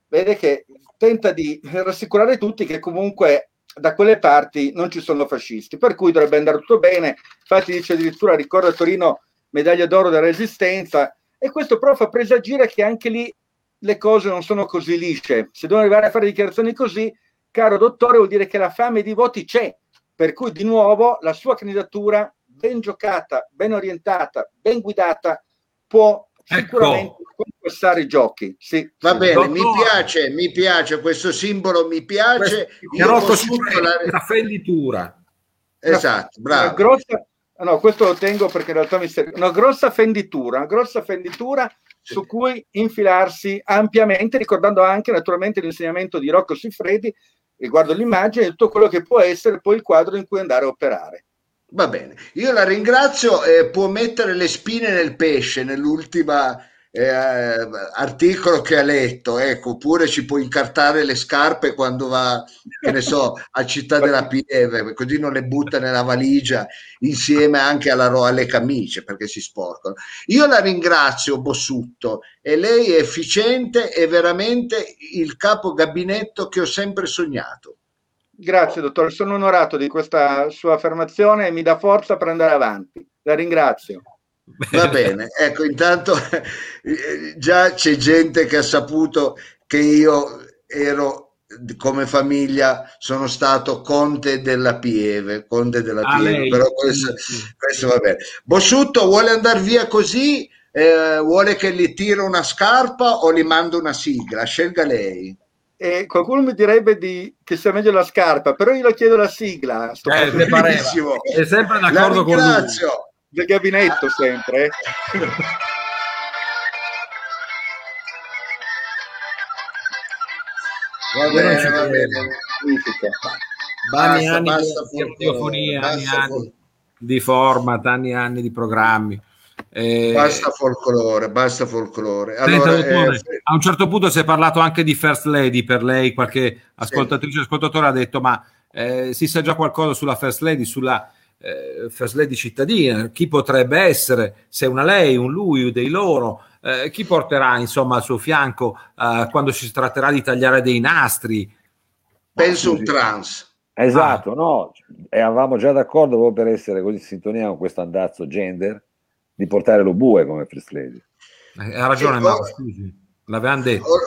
vede che tenta di rassicurare tutti che comunque da quelle parti non ci sono fascisti, per cui dovrebbe andare tutto bene. Infatti dice addirittura, ricorda Torino, medaglia d'oro della resistenza, e questo però fa presagire che anche lì le cose non sono così lisce. Se devono arrivare a fare dichiarazioni così, caro dottore, vuol dire che la fame di voti c'è. Per cui, di nuovo, la sua candidatura, ben giocata, ben orientata, ben guidata, può ecco. sicuramente conquistare i giochi. Sì. Va bene, dottore. mi piace, mi piace questo simbolo, mi piace. Questo, la... la fenditura. Esatto, bravo. Una grossa, no, questo lo tengo perché in realtà mi serve. Una grossa fenditura, una grossa fenditura su cui infilarsi ampiamente, ricordando anche naturalmente l'insegnamento di Rocco Siffredi riguardo l'immagine e tutto quello che può essere poi il quadro in cui andare a operare. Va bene, io la ringrazio, eh, può mettere le spine nel pesce nell'ultima eh, articolo che ha letto, ecco, oppure ci può incartare le scarpe quando va, che ne so, a Città della Pieve, così non le butta nella valigia insieme anche alla, alle camicie perché si sporcano. Io la ringrazio, Bossutto, e lei è efficiente e veramente il capo gabinetto che ho sempre sognato. Grazie, dottore, sono onorato di questa sua affermazione e mi dà forza per andare avanti. La ringrazio. Va [laughs] bene, ecco, intanto [laughs] già c'è gente che ha saputo che io ero come famiglia sono stato conte della Pieve, conte della ah, Pieve, però questo, questo, va bene. Bosciutto vuole andare via così, eh, vuole che gli tiro una scarpa o gli mando una sigla, scelga lei. Eh, qualcuno mi direbbe di, che sia meglio la scarpa, però io la chiedo la sigla. Sto eh, è sempre d'accordo con lui del gabinetto sempre. Va bene, va bene. Anni anni basta di radiofonia, anni, anni di format, anni anni di programmi. Eh, basta folklore, basta folklore. Allora, dottore, eh, a un certo punto si è parlato anche di First Lady per lei, qualche ascoltatrice sì. ascoltatore ha detto ma eh, si sa già qualcosa sulla First Lady, sulla eh, first lady cittadina, chi potrebbe essere, se una lei, un lui, dei loro, eh, chi porterà insomma al suo fianco eh, quando si tratterà di tagliare dei nastri? Penso un trans. Esatto, ah. no, eravamo già d'accordo proprio per essere così in sintonia con questo andazzo gender di portare lo bue come First Lady. Eh, ha ragione, sì, Mauro, scusi, l'avevamo detto. O,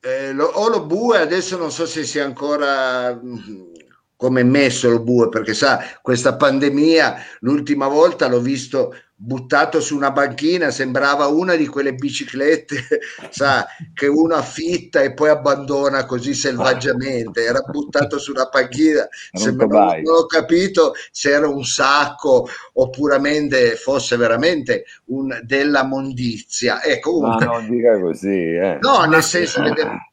eh, lo, o lo bue adesso non so se sia ancora mm, come messo il bue, perché sa, questa pandemia l'ultima volta l'ho visto buttato su una banchina, sembrava una di quelle biciclette, [laughs] sa, che uno affitta e poi abbandona così selvaggiamente, era buttato su una panchina, sembrava, [laughs] non, ho capito se era un sacco o puramente fosse veramente un, della mondizia. E comunque, Ma non dica così, eh. No, nel senso che [laughs]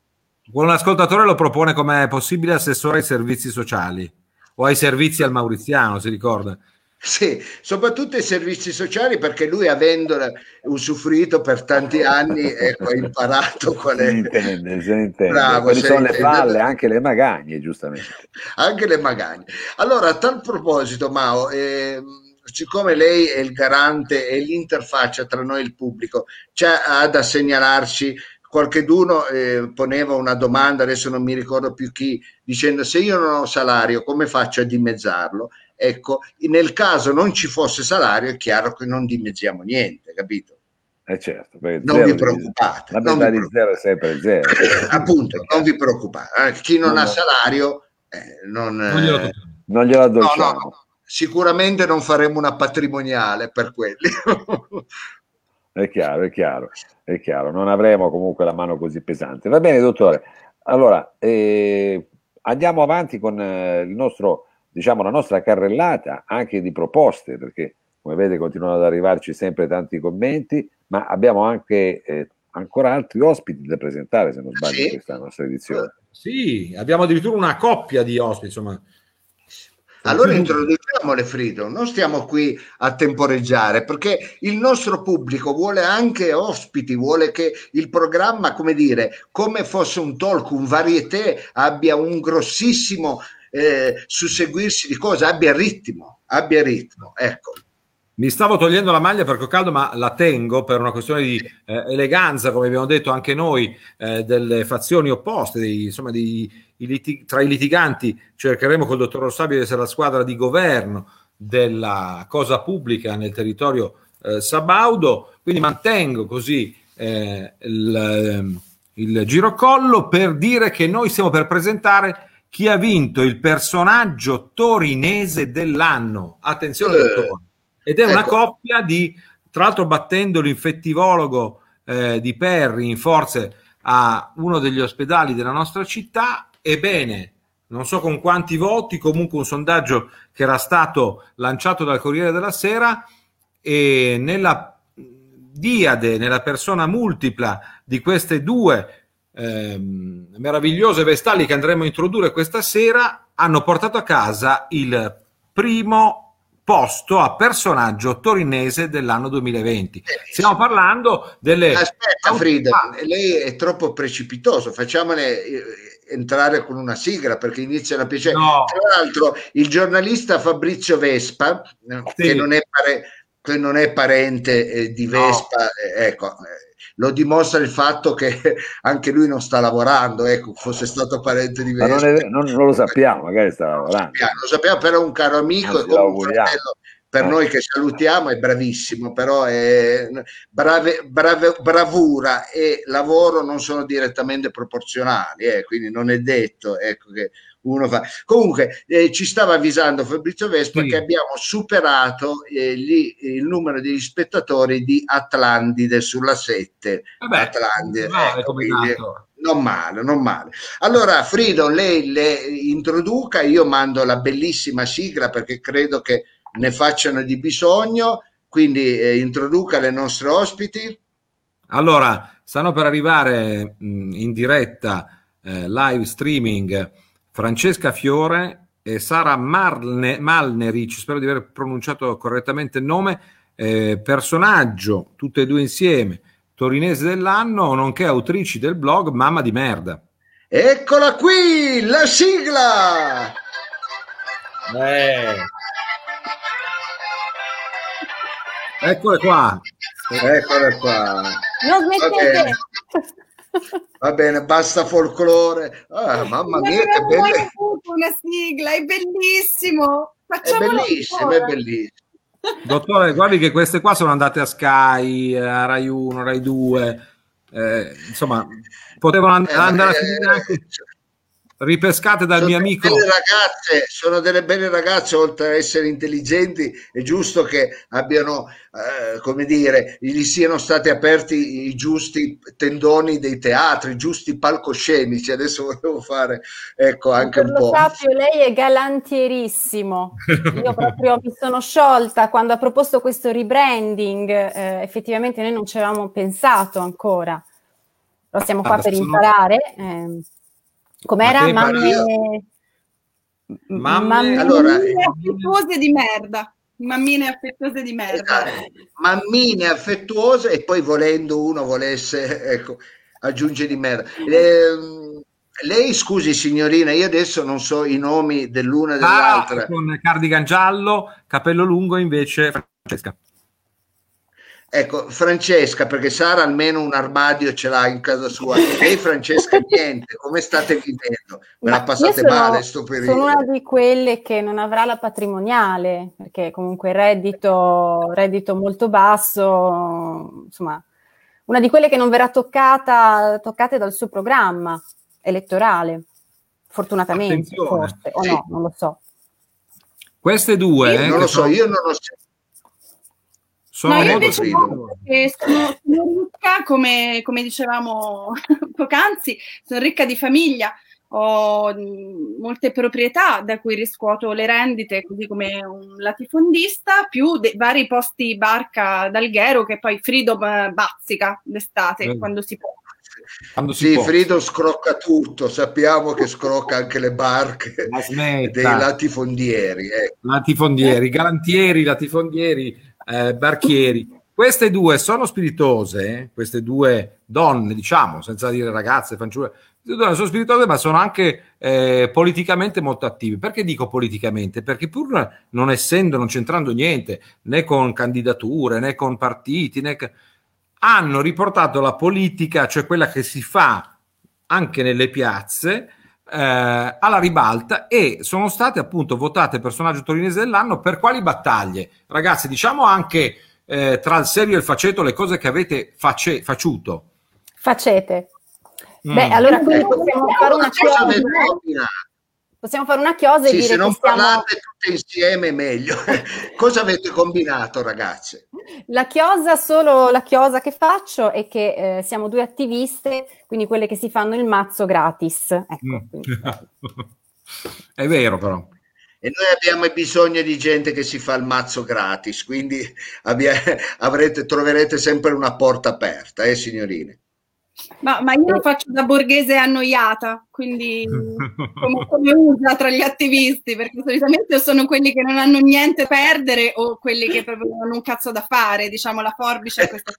un ascoltatore lo propone come possibile assessore ai servizi sociali o ai servizi al Mauriziano, si ricorda? Sì, soprattutto ai servizi sociali perché lui avendo usufruito per tanti anni ecco, ha imparato [laughs] qual è. Si intende, si intende. Bravo, Quali sono intende. le falle, anche le magagne, giustamente. Anche le magagne. Allora, a tal proposito, Mao, eh, siccome lei è il garante e l'interfaccia tra noi e il pubblico, c'è da segnalarci qualcheduno eh, poneva una domanda, adesso non mi ricordo più chi, dicendo se io non ho salario come faccio a dimezzarlo? Ecco, nel caso non ci fosse salario è chiaro che non dimezziamo niente, capito? Eh certo, non vi preoccupate. La metà di zero è sempre zero. [coughs] Appunto, non vi preoccupate. Eh, chi non, non ha salario eh, non, non, glielo, eh, non glielo addolciamo. No, no, sicuramente non faremo una patrimoniale per quelli. [laughs] È chiaro, è chiaro, è chiaro. Non avremo comunque la mano così pesante. Va bene, dottore. Allora, eh, andiamo avanti con eh, il nostro, diciamo, la nostra carrellata anche di proposte, perché come vede continuano ad arrivarci sempre tanti commenti, ma abbiamo anche eh, ancora altri ospiti da presentare, se non sbaglio, sì. questa nostra edizione. Sì, abbiamo addirittura una coppia di ospiti, insomma, allora introduciamole Frido, non stiamo qui a temporeggiare perché il nostro pubblico vuole anche ospiti, vuole che il programma, come dire, come fosse un talk, un varieté, abbia un grossissimo eh, susseguirsi di cose, abbia ritmo, abbia ritmo, ecco. Mi stavo togliendo la maglia perché ho caldo, ma la tengo per una questione di eh, eleganza, come abbiamo detto anche noi, eh, delle fazioni opposte, dei, insomma, dei, i litig- tra i litiganti. Cercheremo col dottor Rossabio di essere la squadra di governo della cosa pubblica nel territorio eh, sabaudo, quindi mantengo così eh, il, ehm, il girocollo per dire che noi stiamo per presentare chi ha vinto il personaggio torinese dell'anno. Attenzione, dottore ed è ecco. una coppia di, tra l'altro battendo l'infettivologo eh, di Perry in forze a uno degli ospedali della nostra città, ebbene, non so con quanti voti, comunque un sondaggio che era stato lanciato dal Corriere della Sera e nella diade, nella persona multipla di queste due ehm, meravigliose vestali che andremo a introdurre questa sera, hanno portato a casa il primo posto a personaggio torinese dell'anno 2020. Stiamo parlando delle... Aspetta Frida, lei è troppo precipitoso, facciamole eh, entrare con una sigla perché iniziano a piacere. No. Tra l'altro il giornalista Fabrizio Vespa, sì. che, non pare... che, non è parente eh, di Vespa, no. eh, ecco, eh, lo dimostra il fatto che [laughs] anche lui non sta lavorando, ecco, fosse stato parente di. Ma non, è, non, non, lo sappiamo, magari sta lavorando. Lo sappiamo, però è un caro amico e un fratello per eh. noi che salutiamo è bravissimo, però è brave, brave, bravura e lavoro non sono direttamente proporzionali, eh, quindi non è detto ecco, che uno fa. Comunque eh, ci stava avvisando Fabrizio Vespa sì. che abbiamo superato eh, gli, il numero di spettatori di Atlantide sulla 7. Vabbè, Atlantide, male, ecco, quindi, non male, non male. Allora, Frido, lei le introduca, io mando la bellissima sigla perché credo che ne facciano di bisogno, quindi eh, introduca le nostre ospiti. Allora, stanno per arrivare mh, in diretta eh, live streaming Francesca Fiore e Sara Marne, Malnerich, spero di aver pronunciato correttamente il nome, eh, personaggio, tutte e due insieme, torinese dell'anno, nonché autrici del blog Mamma di merda. Eccola qui, la sigla! Eh. Eccole qua. Eccole qua. Non smettete! Va bene, basta folklore. Ah, mamma mia, che bella! Una sigla, è bellissimo! Facciamolo è bellissimo, è bellissimo. Dottore, guardi che queste qua sono andate a Sky, a Rai 1, Rai 2, eh, insomma, potevano and- eh, andare a finire anche ripescate dal sono mio amico. Ragazze, sono delle belle ragazze, oltre a essere intelligenti, è giusto che abbiano, eh, come dire, gli siano stati aperti i giusti tendoni dei teatri, i giusti palcoscenici. Adesso volevo fare, ecco, anche per un po'. Sapio, lei è galantierissimo. Io proprio mi sono sciolta quando ha proposto questo rebranding. Eh, effettivamente noi non ci avevamo pensato ancora. Però siamo qua ah, per sono... imparare. Eh. Com'era? Mamme... Mamme... Mammine allora, affettuose di merda. Mammine affettuose di merda. Esatto. Mammine affettuose e poi volendo uno volesse [laughs] ecco, aggiungere di merda. Eh, lei, scusi signorina, io adesso non so i nomi dell'una e dell'altra. Ah, con cardigan giallo, capello lungo invece Francesca. Ecco, Francesca, perché Sara almeno un armadio ce l'ha in casa sua. [laughs] Lei, Francesca, niente. Come state vivendo? Me la passate sono, male sto periodo? Sono una di quelle che non avrà la patrimoniale, perché comunque il reddito, reddito molto basso, insomma, una di quelle che non verrà toccata toccate dal suo programma elettorale, fortunatamente, Attenzione. forse, o sì. no, non lo so. Queste due... Io eh, non lo so, sono... io non lo so sono no, io invece no, sono, sono, ricca, come, come dicevamo [laughs] poc'anzi, sono ricca di famiglia, ho mm, molte proprietà da cui riscuoto le rendite, così come un latifondista, più de- vari posti barca d'alghero che poi Freedom eh, bazzica d'estate, mm. quando si può. Quando si sì, può. Frido scrocca tutto, sappiamo che scrocca anche le barche dei latifondieri. Eh. Latifondieri, garantieri, latifondieri, eh, barchieri. Queste due sono spiritose, queste due donne, diciamo, senza dire ragazze, fanciulle, sono spiritose, ma sono anche eh, politicamente molto attive. Perché dico politicamente? Perché pur non essendo, non c'entrando niente né con candidature né con partiti, né hanno riportato la politica, cioè quella che si fa anche nelle piazze, eh, alla ribalta e sono state appunto votate personaggio torinese dell'anno per quali battaglie? Ragazzi, diciamo anche eh, tra il serio e il faceto le cose che avete face, faciuto. Facete. Mm. Beh, allora possiamo fare una chiosa. Possiamo fare una chiosa e sì, dire se non che stiamo... parlate tutte insieme meglio. [laughs] Cosa avete combinato, ragazze? La chiosa, solo la chiosa che faccio è che eh, siamo due attiviste, quindi quelle che si fanno il mazzo gratis. Ecco, mm. [laughs] è vero però. E noi abbiamo bisogno di gente che si fa il mazzo gratis, quindi abbia, [laughs] avrete, troverete sempre una porta aperta, eh signorine? Ma, ma, io lo faccio da borghese annoiata, quindi come, come, usa tra gli attivisti, perché solitamente sono quelli che non hanno niente da perdere o quelli che proprio non hanno un cazzo da fare, diciamo la forbice è questa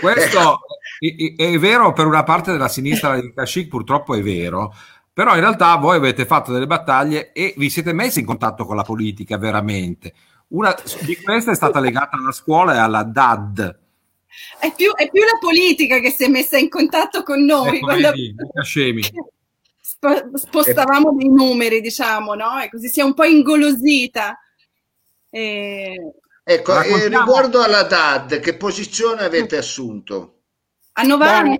Questo è, è, vero per una parte della sinistra di Kashik, purtroppo è vero, però in realtà voi avete fatto delle battaglie e vi siete messi in contatto con la politica veramente. Una di queste è stata legata alla scuola e alla DAD, è più, è più, la politica che si è messa in contatto con noi. Ecco, quando... vedi, [laughs] Sp- spostavamo dei numeri, diciamo, no? E così si è un po' ingolosita. E... Ecco, e riguardo alla DAD, che posizione avete assunto? A Novara.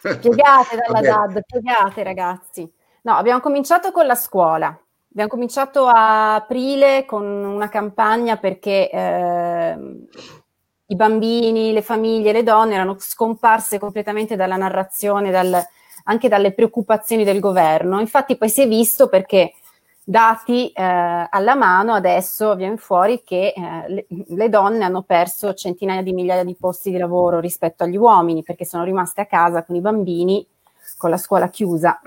Piegate [laughs] dalla DAD, piegate ragazzi. No, abbiamo cominciato con la scuola. Abbiamo cominciato a aprile con una campagna perché eh, i bambini, le famiglie, le donne erano scomparse completamente dalla narrazione, dal, anche dalle preoccupazioni del governo. Infatti poi si è visto perché dati eh, alla mano adesso viene fuori che eh, le, le, donne hanno perso centinaia di migliaia di posti di lavoro rispetto agli uomini perché sono rimaste a casa con i bambini con la scuola chiusa.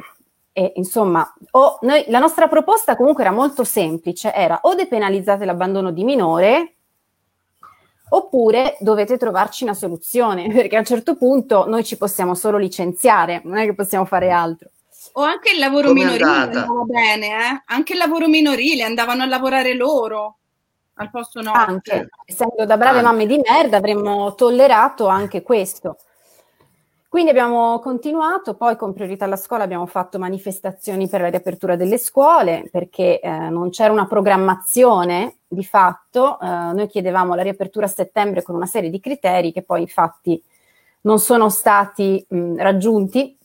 E insomma, o noi, la nostra proposta comunque era molto semplice, era o depenalizzate l'abbandono di minore, oppure dovete trovarci una soluzione, [laughs] perché a un certo punto noi ci possiamo solo licenziare, non è che possiamo fare altro. O anche il lavoro Come minorile andava bene, eh? anche il lavoro minorile, andavano a lavorare loro. al posto no. Anche, essendo da brave anche. mamme di merda, avremmo tollerato anche questo. Quindi abbiamo continuato, poi con priorità alla scuola abbiamo fatto manifestazioni per la riapertura delle scuole perché eh, non c'era una programmazione di fatto, eh, noi chiedevamo la riapertura a settembre con una serie di criteri che poi infatti non sono stati mh, raggiunti.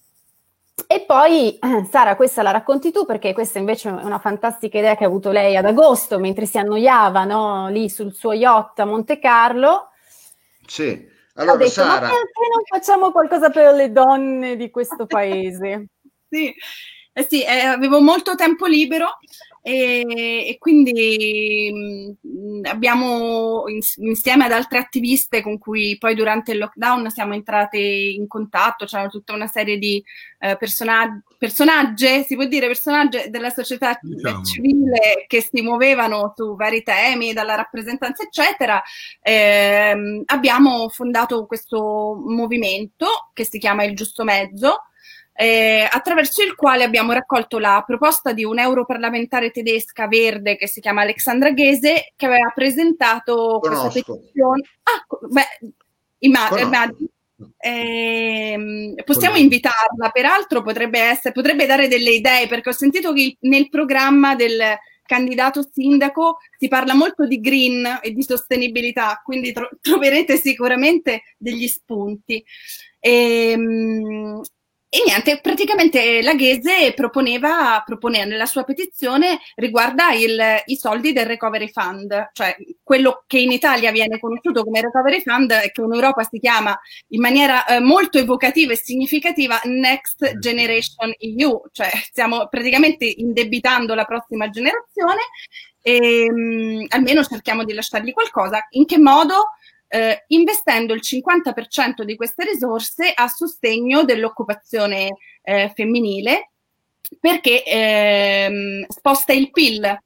E poi, [clears throat] Sara, questa la racconti tu perché questa invece è una fantastica idea che ha avuto lei ad agosto mentre si annoiava no? lì sul suo yacht a Monte Carlo. Sì allora, detto, Sara... ma perché non facciamo qualcosa per le donne di questo [laughs] paese? sì, eh sì eh, avevo molto tempo libero e, e quindi mh, mm, abbiamo insieme ad altre attiviste con cui poi durante il lockdown siamo entrate in contatto, c'erano tutta una serie di eh, personaggi, personaggi, si può dire personaggi della società diciamo. civile che si muovevano su vari temi, dalla rappresentanza eccetera. Eh, abbiamo fondato questo movimento che si chiama Il Giusto Mezzo eh, attraverso il quale abbiamo raccolto la proposta di un europarlamentare tedesca verde che si chiama Alexandra Ghese, che aveva presentato Conosco. questa petizione. Ah, beh, immagino. Eh, possiamo invitarla, peraltro potrebbe, essere, potrebbe dare delle idee perché ho sentito che nel programma del candidato sindaco si parla molto di green e di sostenibilità, quindi tro- troverete sicuramente degli spunti. E, ehm, e niente, praticamente la Ghese proponeva, proponeva nella sua petizione riguarda il, i soldi del Recovery Fund, cioè quello che in Italia viene conosciuto come Recovery Fund e che in Europa si chiama in maniera eh, molto evocativa e significativa Next Generation EU, cioè stiamo praticamente indebitando la prossima generazione e mh, mm, almeno cerchiamo di lasciargli qualcosa. In che modo? Eh, investendo il 50% di queste risorse a sostegno dell'occupazione eh, femminile perché ehm, sposta il PIL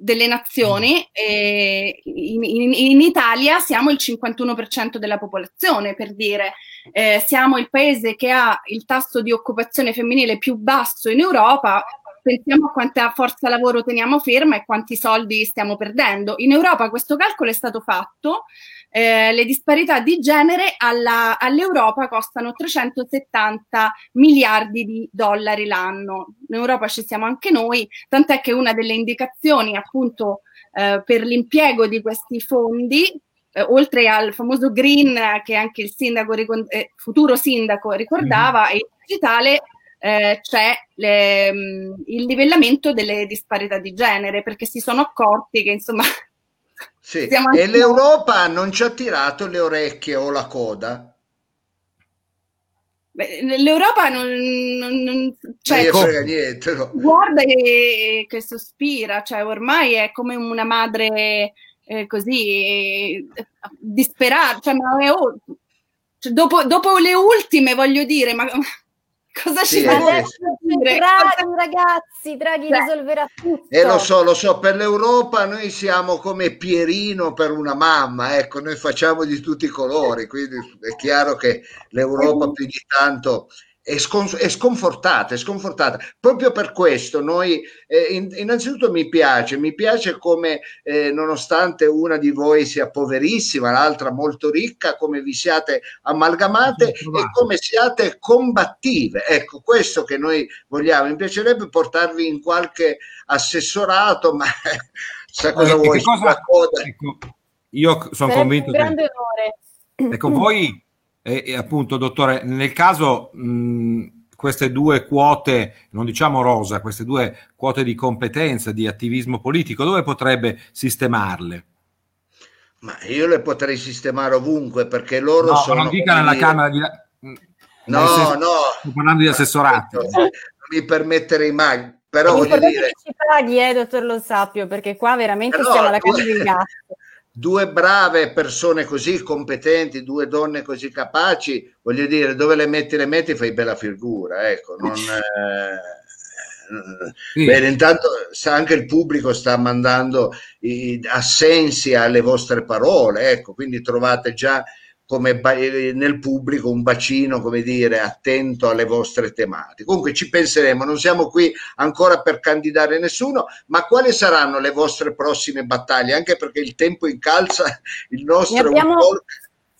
delle nazioni e in, in, in, Italia siamo il 51% della popolazione, per dire, eh, siamo il paese che ha il tasso di occupazione femminile più basso in Europa, pensiamo a quanta forza lavoro teniamo ferma e quanti soldi stiamo perdendo. In Europa questo calcolo è stato fatto eh, le disparità di genere alla, all'Europa costano 370 miliardi di dollari l'anno. In Europa ci siamo anche noi, tant'è che una delle indicazioni appunto eh, per l'impiego di questi fondi eh, oltre al famoso green che anche il sindaco, eh, futuro sindaco ricordava, mm-hmm. e il digitale eh, c'è le, mm, il livellamento delle disparità di genere, perché si sono accorti che insomma [laughs] sì. E l'Europa non ci ha tirato le orecchie o la coda? Beh, l'Europa non, non, non cioè, frega niente. No. Guarda che, che, sospira, cioè ormai è come una madre eh, così eh, disperata. Cioè, ma è, oh, cioè, dopo, dopo le ultime, voglio dire, ma Cosa ci fa adesso? Draghi, ragazzi, Draghi Beh. risolverà tutto. E lo so, lo so, per l'Europa noi siamo come Pierino per una mamma, ecco, noi facciamo di tutti i colori, quindi è chiaro che l'Europa più di tanto è, scon- è, sconfortata, è sconfortata. Proprio per questo noi, eh, in- innanzitutto mi piace, mi piace come eh, nonostante una di voi sia poverissima, l'altra molto ricca, come vi siate amalgamate e come siate combattive. Ecco, questo che noi vogliamo. Mi piacerebbe portarvi in qualche assessorato, ma [laughs] sa cosa eh, vuoi? Cosa... Ecco, io sono convinto. Un grande che... onore. Ecco, voi e, e appunto, dottore, nel caso mh, queste due quote, non diciamo rosa, queste due quote di competenza, di attivismo politico, dove potrebbe sistemarle? Ma io le potrei sistemare ovunque perché loro no, sono. Non dica nella Camera di. No, senso, no. Sto parlando di assessorati. Non mi permetterei mai. Però voglio dire... ci paghi, eh, dottor Lo Sapio, perché qua veramente però, siamo alla casa del gatto due brave persone così competenti, due donne così capaci, voglio dire, dove le metti, le metti, fai bella figura, ecco, non... Eh, sì. Bene, intanto anche il pubblico sta mandando i assensi alle vostre parole, ecco, quindi trovate già come eh, nel pubblico un bacino, come dire, attento alle vostre tematiche. Comunque ci penseremo, non siamo qui ancora per candidare nessuno, ma quali saranno le vostre prossime battaglie? Anche perché il tempo incalza [laughs] il nostro... Abbiamo...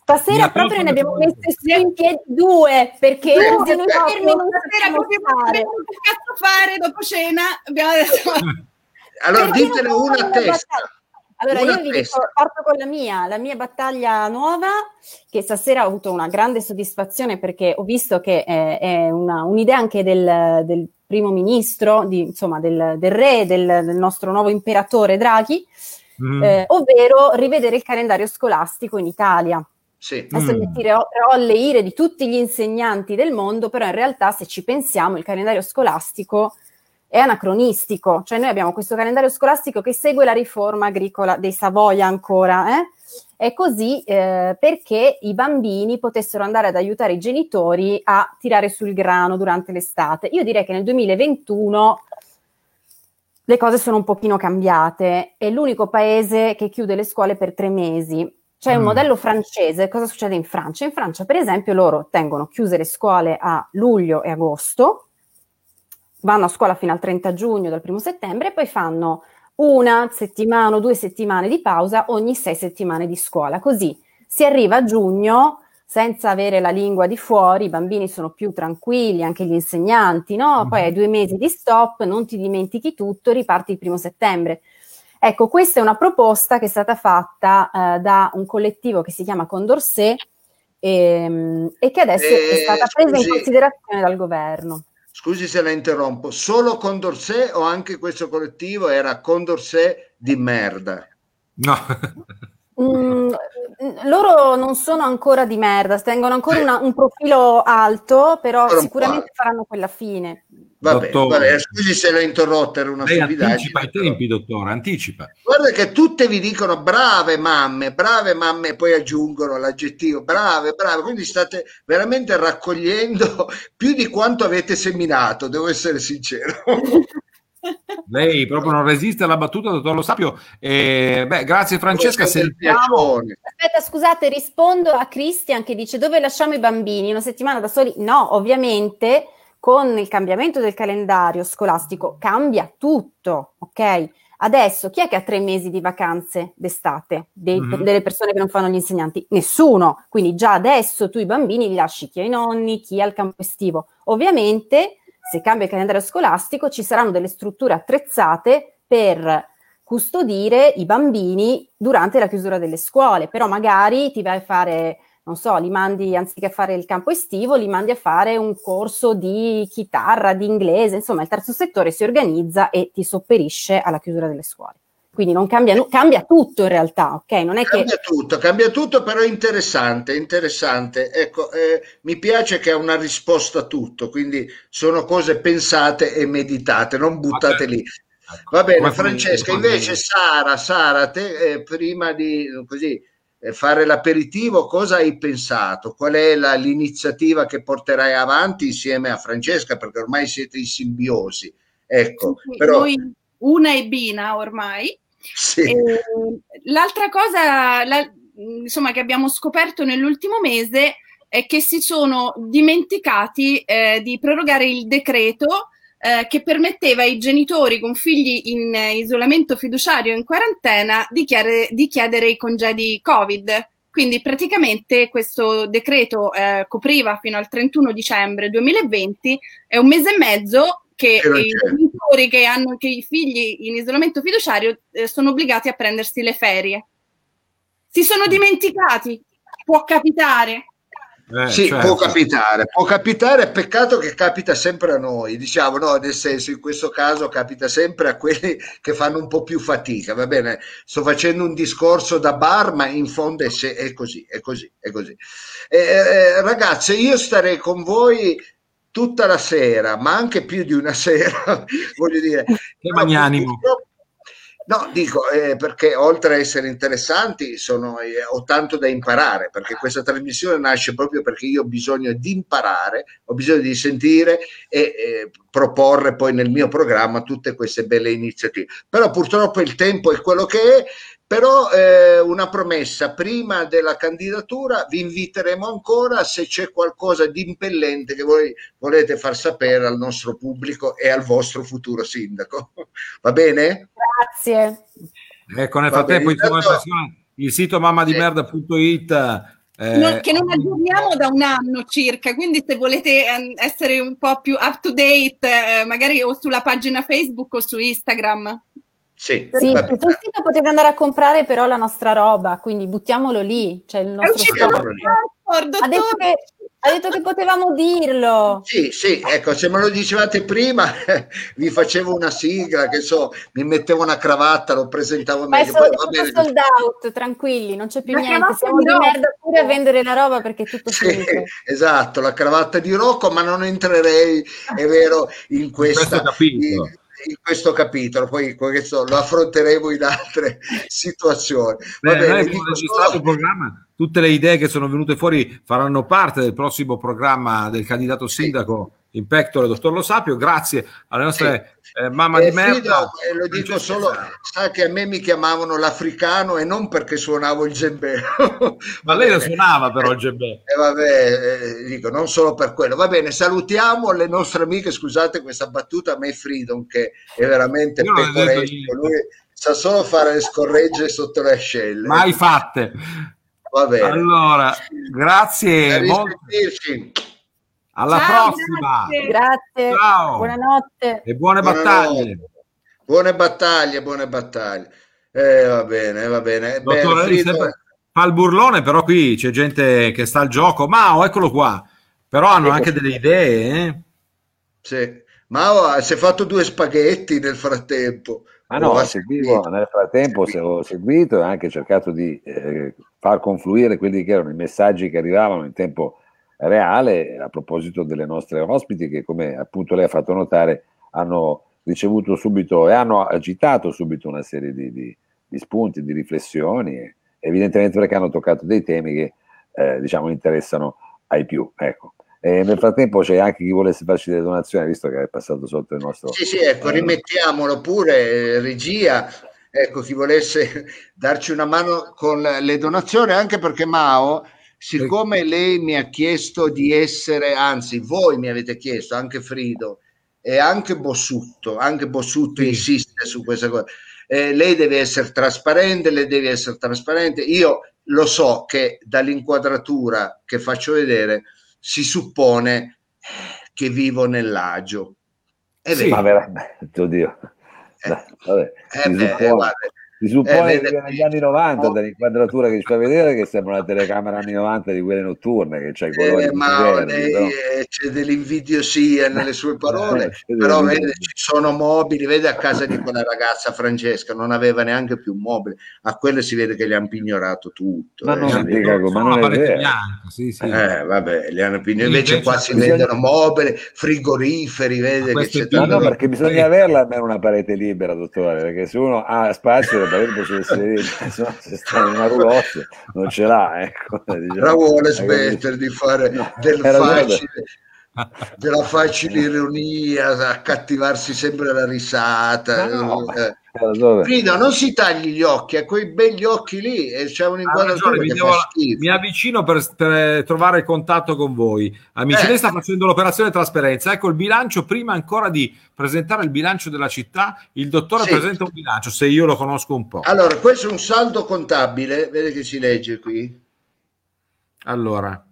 Stasera proprio ne abbiamo messe su in piedi due perché sì, se non fermi stasera proprio fare. cazzo fare dopo cena abbiamo detto allora ditene una a testa allora una io vi dico, parto con la mia, la mia battaglia nuova, che stasera ho avuto una grande soddisfazione perché ho visto che è, è una, un'idea anche del, del, primo ministro, di, insomma del, del re, del, del, nostro nuovo imperatore Draghi, mm. eh, ovvero rivedere il calendario scolastico in Italia. Sì. Adesso mm. tirerò le ire di tutti gli insegnanti del mondo, però in realtà se ci pensiamo il calendario scolastico è anacronistico, cioè noi abbiamo questo calendario scolastico che segue la riforma agricola dei Savoia ancora, eh? è così eh, perché i bambini potessero andare ad aiutare i genitori a tirare sul grano durante l'estate. Io direi che nel 2021 le cose sono un pochino cambiate, è l'unico paese che chiude le scuole per tre mesi. C'è un mm. modello francese, cosa succede in Francia? In Francia, per esempio, loro tengono chiuse le scuole a luglio e agosto, vanno a scuola fino al 30 giugno, dal primo settembre, e poi fanno una settimana o due settimane di pausa ogni sei settimane di scuola. Così si arriva a giugno senza avere la lingua di fuori, i bambini sono più tranquilli, anche gli insegnanti, no? Mm-hmm. Poi hai due mesi di stop, non ti dimentichi tutto, riparti il primo settembre. Ecco, questa è una proposta che è stata fatta eh, da un collettivo che si chiama Condorcet e, ehm, e che adesso eh, è stata presa scusi. in considerazione dal governo. Scusi se la interrompo, solo Condorcet o anche questo collettivo era Condorcet di merda? No. [laughs] Mm, loro non sono ancora di merda, tengono ancora una, un profilo alto, però sicuramente faranno quella fine. Vabbè, vabbè, scusi se l'ho interrotta, era una Lei anticipa i tempi, dottore, anticipa. Guarda che tutte vi dicono brave mamme, brave mamme, poi aggiungono l'aggettivo brave, brave, quindi state veramente raccogliendo [laughs] più di quanto avete seminato, devo essere sincero. [laughs] Lei proprio non resiste alla battuta, dottor Lo Sapio. Eh, beh, grazie Francesca. Sentiamo... Aspetta, scusate, rispondo a Cristian che dice dove lasciamo i bambini? Una settimana da soli? No, ovviamente con il cambiamento del calendario scolastico cambia tutto, ok? Adesso chi è che ha tre mesi di vacanze d'estate? Dei, mm-hmm. Delle persone che non fanno gli insegnanti? Nessuno. Quindi già adesso tu i bambini li lasci chi ha i nonni, chi ha il campo estivo. Ovviamente se cambia il calendario scolastico, ci saranno delle strutture attrezzate per custodire i bambini durante la chiusura delle scuole, però magari ti vai a fare, non so, li mandi anziché fare il campo estivo, li mandi a fare un corso di chitarra, di inglese, insomma il terzo settore si organizza e ti sopperisce alla chiusura delle scuole. Quindi non cambia, cambia tutto in realtà, ok? Non è cambia che... tutto, cambia tutto, però è interessante, interessante. Ecco, eh, mi piace che ha una risposta a tutto, quindi sono cose pensate e meditate, non buttate lì. Ecco. Va bene, Francesca, invece Sara, Sara, te eh, prima di così, eh, fare l'aperitivo, cosa hai pensato? Qual è la, l'iniziativa che porterai avanti insieme a Francesca? Perché ormai siete in simbiosi. Ecco, sì, però... Noi una è Bina ormai, sì. l'altra cosa, la, insomma, che abbiamo scoperto nell'ultimo mese è che si sono dimenticati eh, di prorogare il decreto eh, che permetteva ai genitori con figli in isolamento fiduciario in quarantena di, chiare, di, chiedere i congedi Covid. Quindi praticamente questo decreto eh, copriva fino al 31 dicembre 2020 e un mese e mezzo che i genitori che hanno che i figli in isolamento fiduciario eh, sono obbligati a prendersi le ferie. Si sono dimenticati, può capitare. Eh, sì, certo. può capitare, può capitare, peccato che capita sempre a noi, diciamo, no, nel senso, in questo caso capita sempre a quelli che fanno un po' più fatica, va bene? Sto facendo un discorso da bar, ma in fondo è, è così, è così, è così. Eh, eh, ragazze, io starei con voi tutta la sera, ma anche più di una [laughs] sera, voglio dire. Che magnanimo. No, dico eh, perché oltre a essere interessanti sono, eh, ho tanto da imparare perché questa trasmissione nasce proprio perché io ho bisogno di imparare, ho bisogno di sentire e eh, proporre poi nel mio programma tutte queste belle iniziative. Però purtroppo il tempo è quello che è però eh, una promessa, prima della candidatura vi inviteremo ancora se c'è qualcosa di impellente che voi volete far sapere al nostro pubblico e al vostro futuro sindaco. [laughs] Va bene? Grazie. Ecco, nel frattempo intanto... il sito mammadimerda.it eh, che non aggiorniamo da un anno circa, quindi se volete ehm, essere un po' più up to date, eh, magari o sulla pagina Facebook o su Instagram. Sì, sì sul sito potete andare a comprare però la nostra roba, quindi buttiamolo lì. Cioè il nostro ha, detto che, ha detto che potevamo dirlo. Sì, sì, ecco, se me lo dicevate prima [laughs] vi facevo una sigla, che so, mi mettevo una cravatta, lo presentavo Ma meglio. Ma è tutto sold out, tranquilli, non c'è più la niente, siamo di merda pure a vendere la roba perché è tutto sì, finito. Esatto, la cravatta di Rocco, ma non entrerei, è vero, in questa... In in questo capitolo, poi questo lo affronteremo in altre [laughs] situazioni. Beh, bene, noi abbiamo registrato il programma, tutte le idee che sono venute fuori faranno parte del prossimo programma del candidato sindaco sì. In pectore, dottor Lo Sapio, grazie alle nostre eh, mamma eh, di merda. Fido, eh, lo dico solo, sa che a me mi chiamavano l'africano e non perché suonavo il djembe. [laughs] Ma lei lo suonava però il djembe. E eh, vabbè, eh, dico, non solo per quello. Va bene, salutiamo le nostre amiche, scusate questa battuta, a me Freedom che è veramente pecoresco, lui sa solo fare le scorregge sotto le ascelle. Mai fatte. Va bene. Allora, grazie. Alla Ciao, prossima. Grazie. grazie. Ciao. Buonanotte. E buone Buonanotte. battaglie. Buone battaglie, buone battaglie. Eh, va bene, va bene. Dottore, sempre, fa il burlone, però qui c'è gente che sta al gioco. Mao, eccolo qua. Però hanno ecco. anche delle idee. Eh? Sì. Mao si è fatto due spaghetti nel frattempo. Ma no, seguivo, nel frattempo ho seguito e anche cercato di eh, far confluire quelli che erano i messaggi che arrivavano in tempo reale a proposito delle nostre ospiti che, come appunto lei ha fatto notare, hanno ricevuto subito e hanno agitato subito una serie di, di, di spunti, di riflessioni, evidentemente perché hanno toccato dei temi che eh, diciamo interessano ai più. Ecco. E nel frattempo c'è anche chi volesse farci delle donazioni, visto che è passato sotto il nostro... Sì, sì, ecco, eh, rimettiamolo pure, eh, regia, ecco, chi volesse [laughs] darci una mano con le donazioni, anche perché Mao, siccome lei mi ha chiesto di essere, anzi voi mi avete chiesto, anche Frido e anche Bossutto, anche Bossutto sì. insiste su questa cosa, eh, lei deve essere trasparente, lei deve essere trasparente, io lo so che dall'inquadratura che faccio vedere si suppone che vivo nell'agio. È sì, vero. Ma veramente, oddio. Eh, vabbè, eh, beh, guarda, si suppone eh, che negli anni 90 oh. dall'inquadratura che ci fa vedere che sembra una telecamera anni 90 di quelle notturne che c'è i colori eh, ma verdi, no? Eh, c'è dell'invidiosia nelle sue parole [laughs] eh, però vede, ci sono mobili vede a casa di quella ragazza Francesca non aveva neanche più un mobile a quelle si vede che gli hanno pignorato tutto ma, non, eh, dico, ma non è vero sì, sì. Eh, vabbè, li hanno pignorato invece qua si bisogna... vedono mobili frigoriferi vede che c'è no, no, perché bisogna averla almeno una parete libera dottore perché se uno ha spazio sarebbe se, se, se, sta in una roulotte non ce l'ha ecco, [laughs] diciamo. però vuole smettere di fare no, del facile della facile ironia accattivarsi sempre la risata no, eh. Frido, non si tagli gli occhi a quei begli occhi lì e c'è un inquadratura mi, devo, mi, avvicino per, per, trovare contatto con voi amici eh. lei sta facendo l'operazione trasparenza ecco il bilancio prima ancora di presentare il bilancio della città il dottore sì. presenta un bilancio se io lo conosco un po' allora questo è un saldo contabile vede che si legge qui allora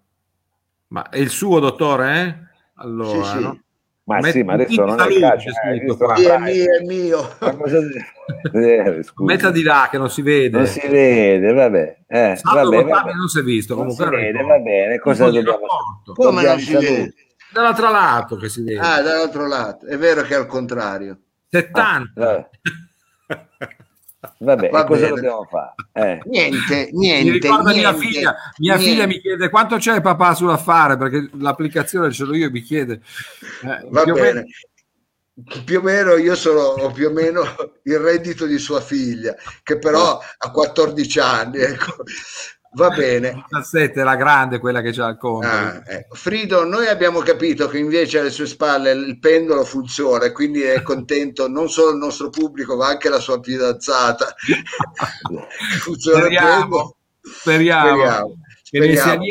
ma è il suo dottore eh? Allora sì, sì. No? Ma Met- sì, ma adesso non è calcio. Eh, è mio, è mio. [laughs] eh, Metta di là che non si vede. Non si vede, vabbè. Eh, vabbè, vabbè. non si è visto. Non si vede, va bene. Cosa dobbiamo fare? Come non si vede? Dall'altro lato che si vede. Ah, dall'altro lato. È vero che è al contrario. 70. Ah, [laughs] Vabbè, Va cosa dobbiamo fare? Eh. Niente, niente. Mi niente, mia figlia, mia niente. figlia mi chiede quanto c'è papà sull'affare perché l'applicazione ce l'ho io mi chiede. Eh, Va bene. Meno... Più o meno io sono ho più o meno il reddito di sua figlia, che però ha 14 anni. Ecco. Va bene. 17 la grande, quella che c'ha al conto. Ah, ecco. Frido, noi abbiamo capito che invece alle sue spalle il pendolo funziona e quindi è contento non solo il nostro pubblico ma anche la sua fidanzata. [laughs] funziona speriamo, speriamo. speriamo.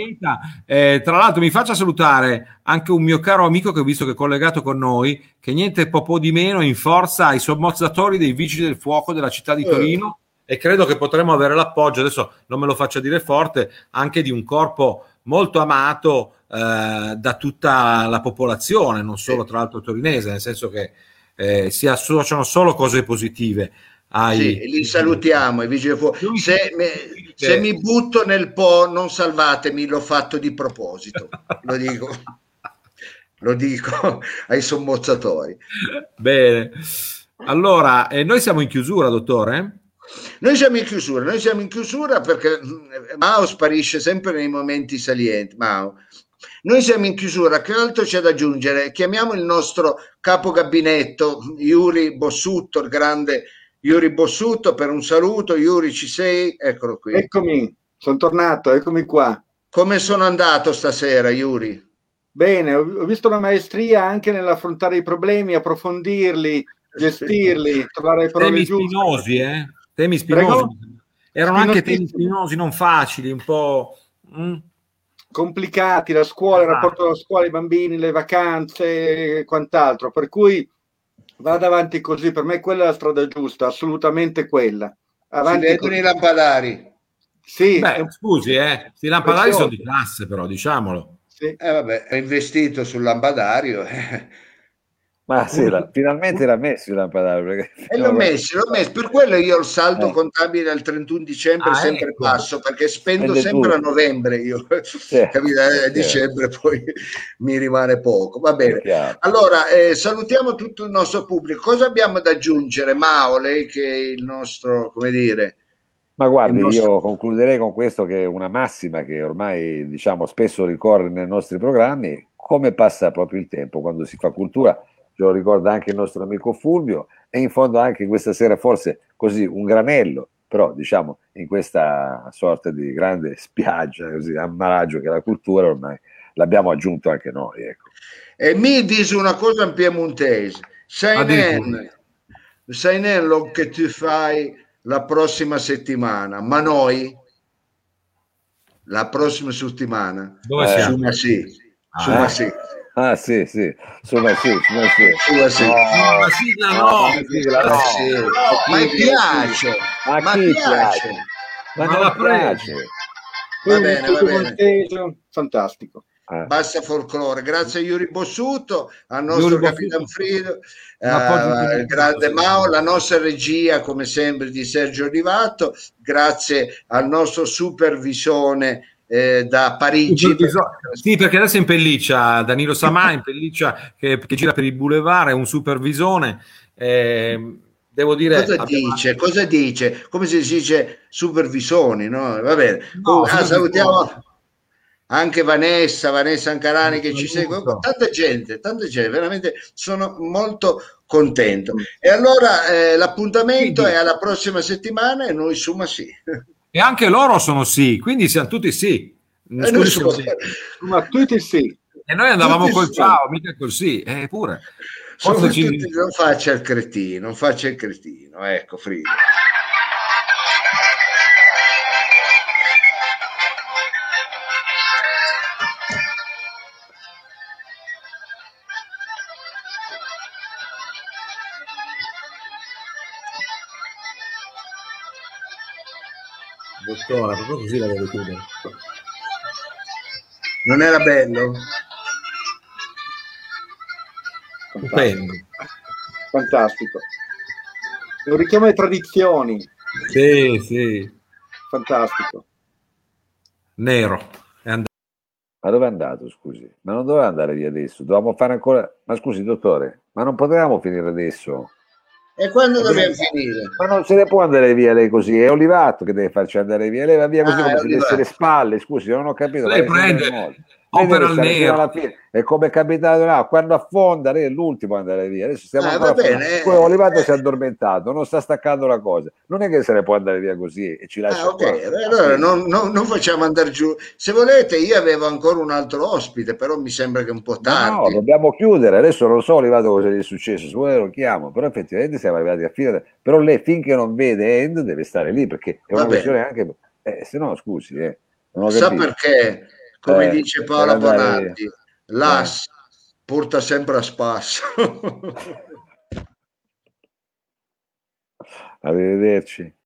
Eh, tra l'altro mi faccia salutare anche un mio caro amico che ho visto che è collegato con noi, che niente po' di meno in forza ai sommozzatori dei vigili del fuoco della città di eh. Torino. Eh e credo che potremo avere l'appoggio, adesso non me lo faccio dire forte, anche di un corpo molto amato eh, da tutta la popolazione, non solo tra l'altro torinese, nel senso che eh, si associano solo cose positive. Ai... Sì, li salutiamo, i vigili fuoco. Se, se mi butto nel Po, non salvatemi, l'ho fatto di proposito, lo dico. [laughs] lo dico ai sommozzatori. Bene, allora eh, noi siamo in chiusura, dottore. Noi siamo in chiusura, noi siamo in chiusura perché mm, Mao sparisce sempre nei momenti salienti. Mao. Noi siamo in chiusura, che altro c'è da aggiungere? Chiamiamo il nostro capo gabinetto, Yuri Bossutto, il grande Yuri Bossutto, per un saluto. Yuri, ci sei? Eccolo qui. Eccomi, sono tornato, eccomi qua. Come sono andato stasera, Yuri? Bene, ho visto una maestria anche nell'affrontare i problemi, approfondirli, gestirli, trovare parole Temi giuste. spinosi, eh? Temi spinosi. Prego? Erano anche temi spinosi, non facili, un po'... Mm. Complicati, la scuola, il rapporto con la scuola, i bambini, le vacanze e quant'altro. Per cui vado avanti così, per me quella è la strada giusta, assolutamente quella. Avanti si vedono i lampadari. Sì. Beh, scusi, eh, i lampadari sono di classe però, diciamolo. Sì. Eh, vabbè, è investito sul lampadario. Ma sì, la, [laughs] finalmente l'ha messo il lampadario. E l'ho messo, l'ho messo, per quello io il saldo eh. contabile al 31 dicembre ah, sempre ecco. basso, perché spendo Spende sempre tutto. a novembre io, sì. [laughs] capito? A eh, dicembre poi [laughs] mi rimane poco. Va bene. Allora, eh, salutiamo tutto il nostro pubblico. Cosa abbiamo da aggiungere, Mao, lei che è il nostro, come dire... Ma guardi, nostro... io concluderei con questo che è una massima che ormai diciamo spesso ricorre nei nostri programmi, come passa proprio il tempo quando si fa cultura ce lo ricorda anche il nostro amico Fulvio, e in fondo anche questa sera forse così un granello, però diciamo in questa sorta di grande spiaggia, così ammaraggio che è la cultura ormai l'abbiamo aggiunto anche noi. Ecco. E mi dice una cosa in piemontese, sai nen, sai nen che tu fai la prossima settimana, ma noi la prossima settimana dove eh, siamo? Su sì, ah, eh? Ah sì, sì, sulla sì, sulla sì. Sulla sì. No, la sigla no, la sigla no. Sì. Ma mi piace. Ma, ma chi piace? Ma, ma la piace. Va bene, va bene. Fantastico. Eh. Basta folklore, grazie a Yuri Bossuto, al nostro Capitan Frido, eh, il grande Mao, la nostra regia come sempre di Sergio Rivatto, grazie al nostro supervisore eh, da Parigi. Sì, perché adesso è in pelliccia, Danilo Samà in pelliccia che, che, gira per il boulevard, è un supervisone. Eh, devo dire... Cosa abbiamo... dice? Cosa dice? Come si dice supervisoni, no? Va bene. No, ah, salutiamo anche Vanessa, Vanessa Ancarani che ci segue, tanta gente, tanta gente, veramente sono molto contento. E allora eh, l'appuntamento Quindi. è alla prossima settimana e noi su sì. E anche loro sono sì, quindi siamo tutti sì. Scusi, sì. Ma tutti sì. E noi andavamo tutti col sì. ciao, mica col sì, eppure. Eh, ci... Non faccia il cretino, non faccia il cretino, ecco Frido. Dottore, proprio così la devo chiudere. Non era bello? Stupendo. Fantastico. È un richiamo alle tradizioni. Sì, sì. Fantastico. Nero. È andato. Ma dove è andato, scusi? Ma non doveva andare via adesso. Dovevamo fare ancora... Ma scusi, dottore, ma non potevamo finire adesso? E quando dobbiamo finire? Ma non se ne può andare via lei così, è Olivato che deve farci andare via, lei va via così ah, come se desse le spalle, scusi, non ho capito. Lei prende, opera al nero. È come capitato là, quando affonda, lei è l'ultimo ad andare via. Adesso stiamo eh, va bene. Poi Olivato eh. si è addormentato, non sta staccando la cosa. Non è che se ne può andare via così e ci lascia. Ah, ok, allora non, non, non, facciamo andare giù. Se volete, io avevo ancora un altro ospite, però mi sembra che è un po' tardi. No, no dobbiamo chiudere. Adesso non so Olivato cosa gli è successo, se vuole lo chiamo, però effettivamente siamo arrivati a fine. Però lei finché non vede End deve stare lì perché è una questione anche. Eh, se no, scusi, eh. Sa perché? Come eh, dice Paola Bonatti, l'as eh. porta sempre a spasso. [laughs] Arrivederci.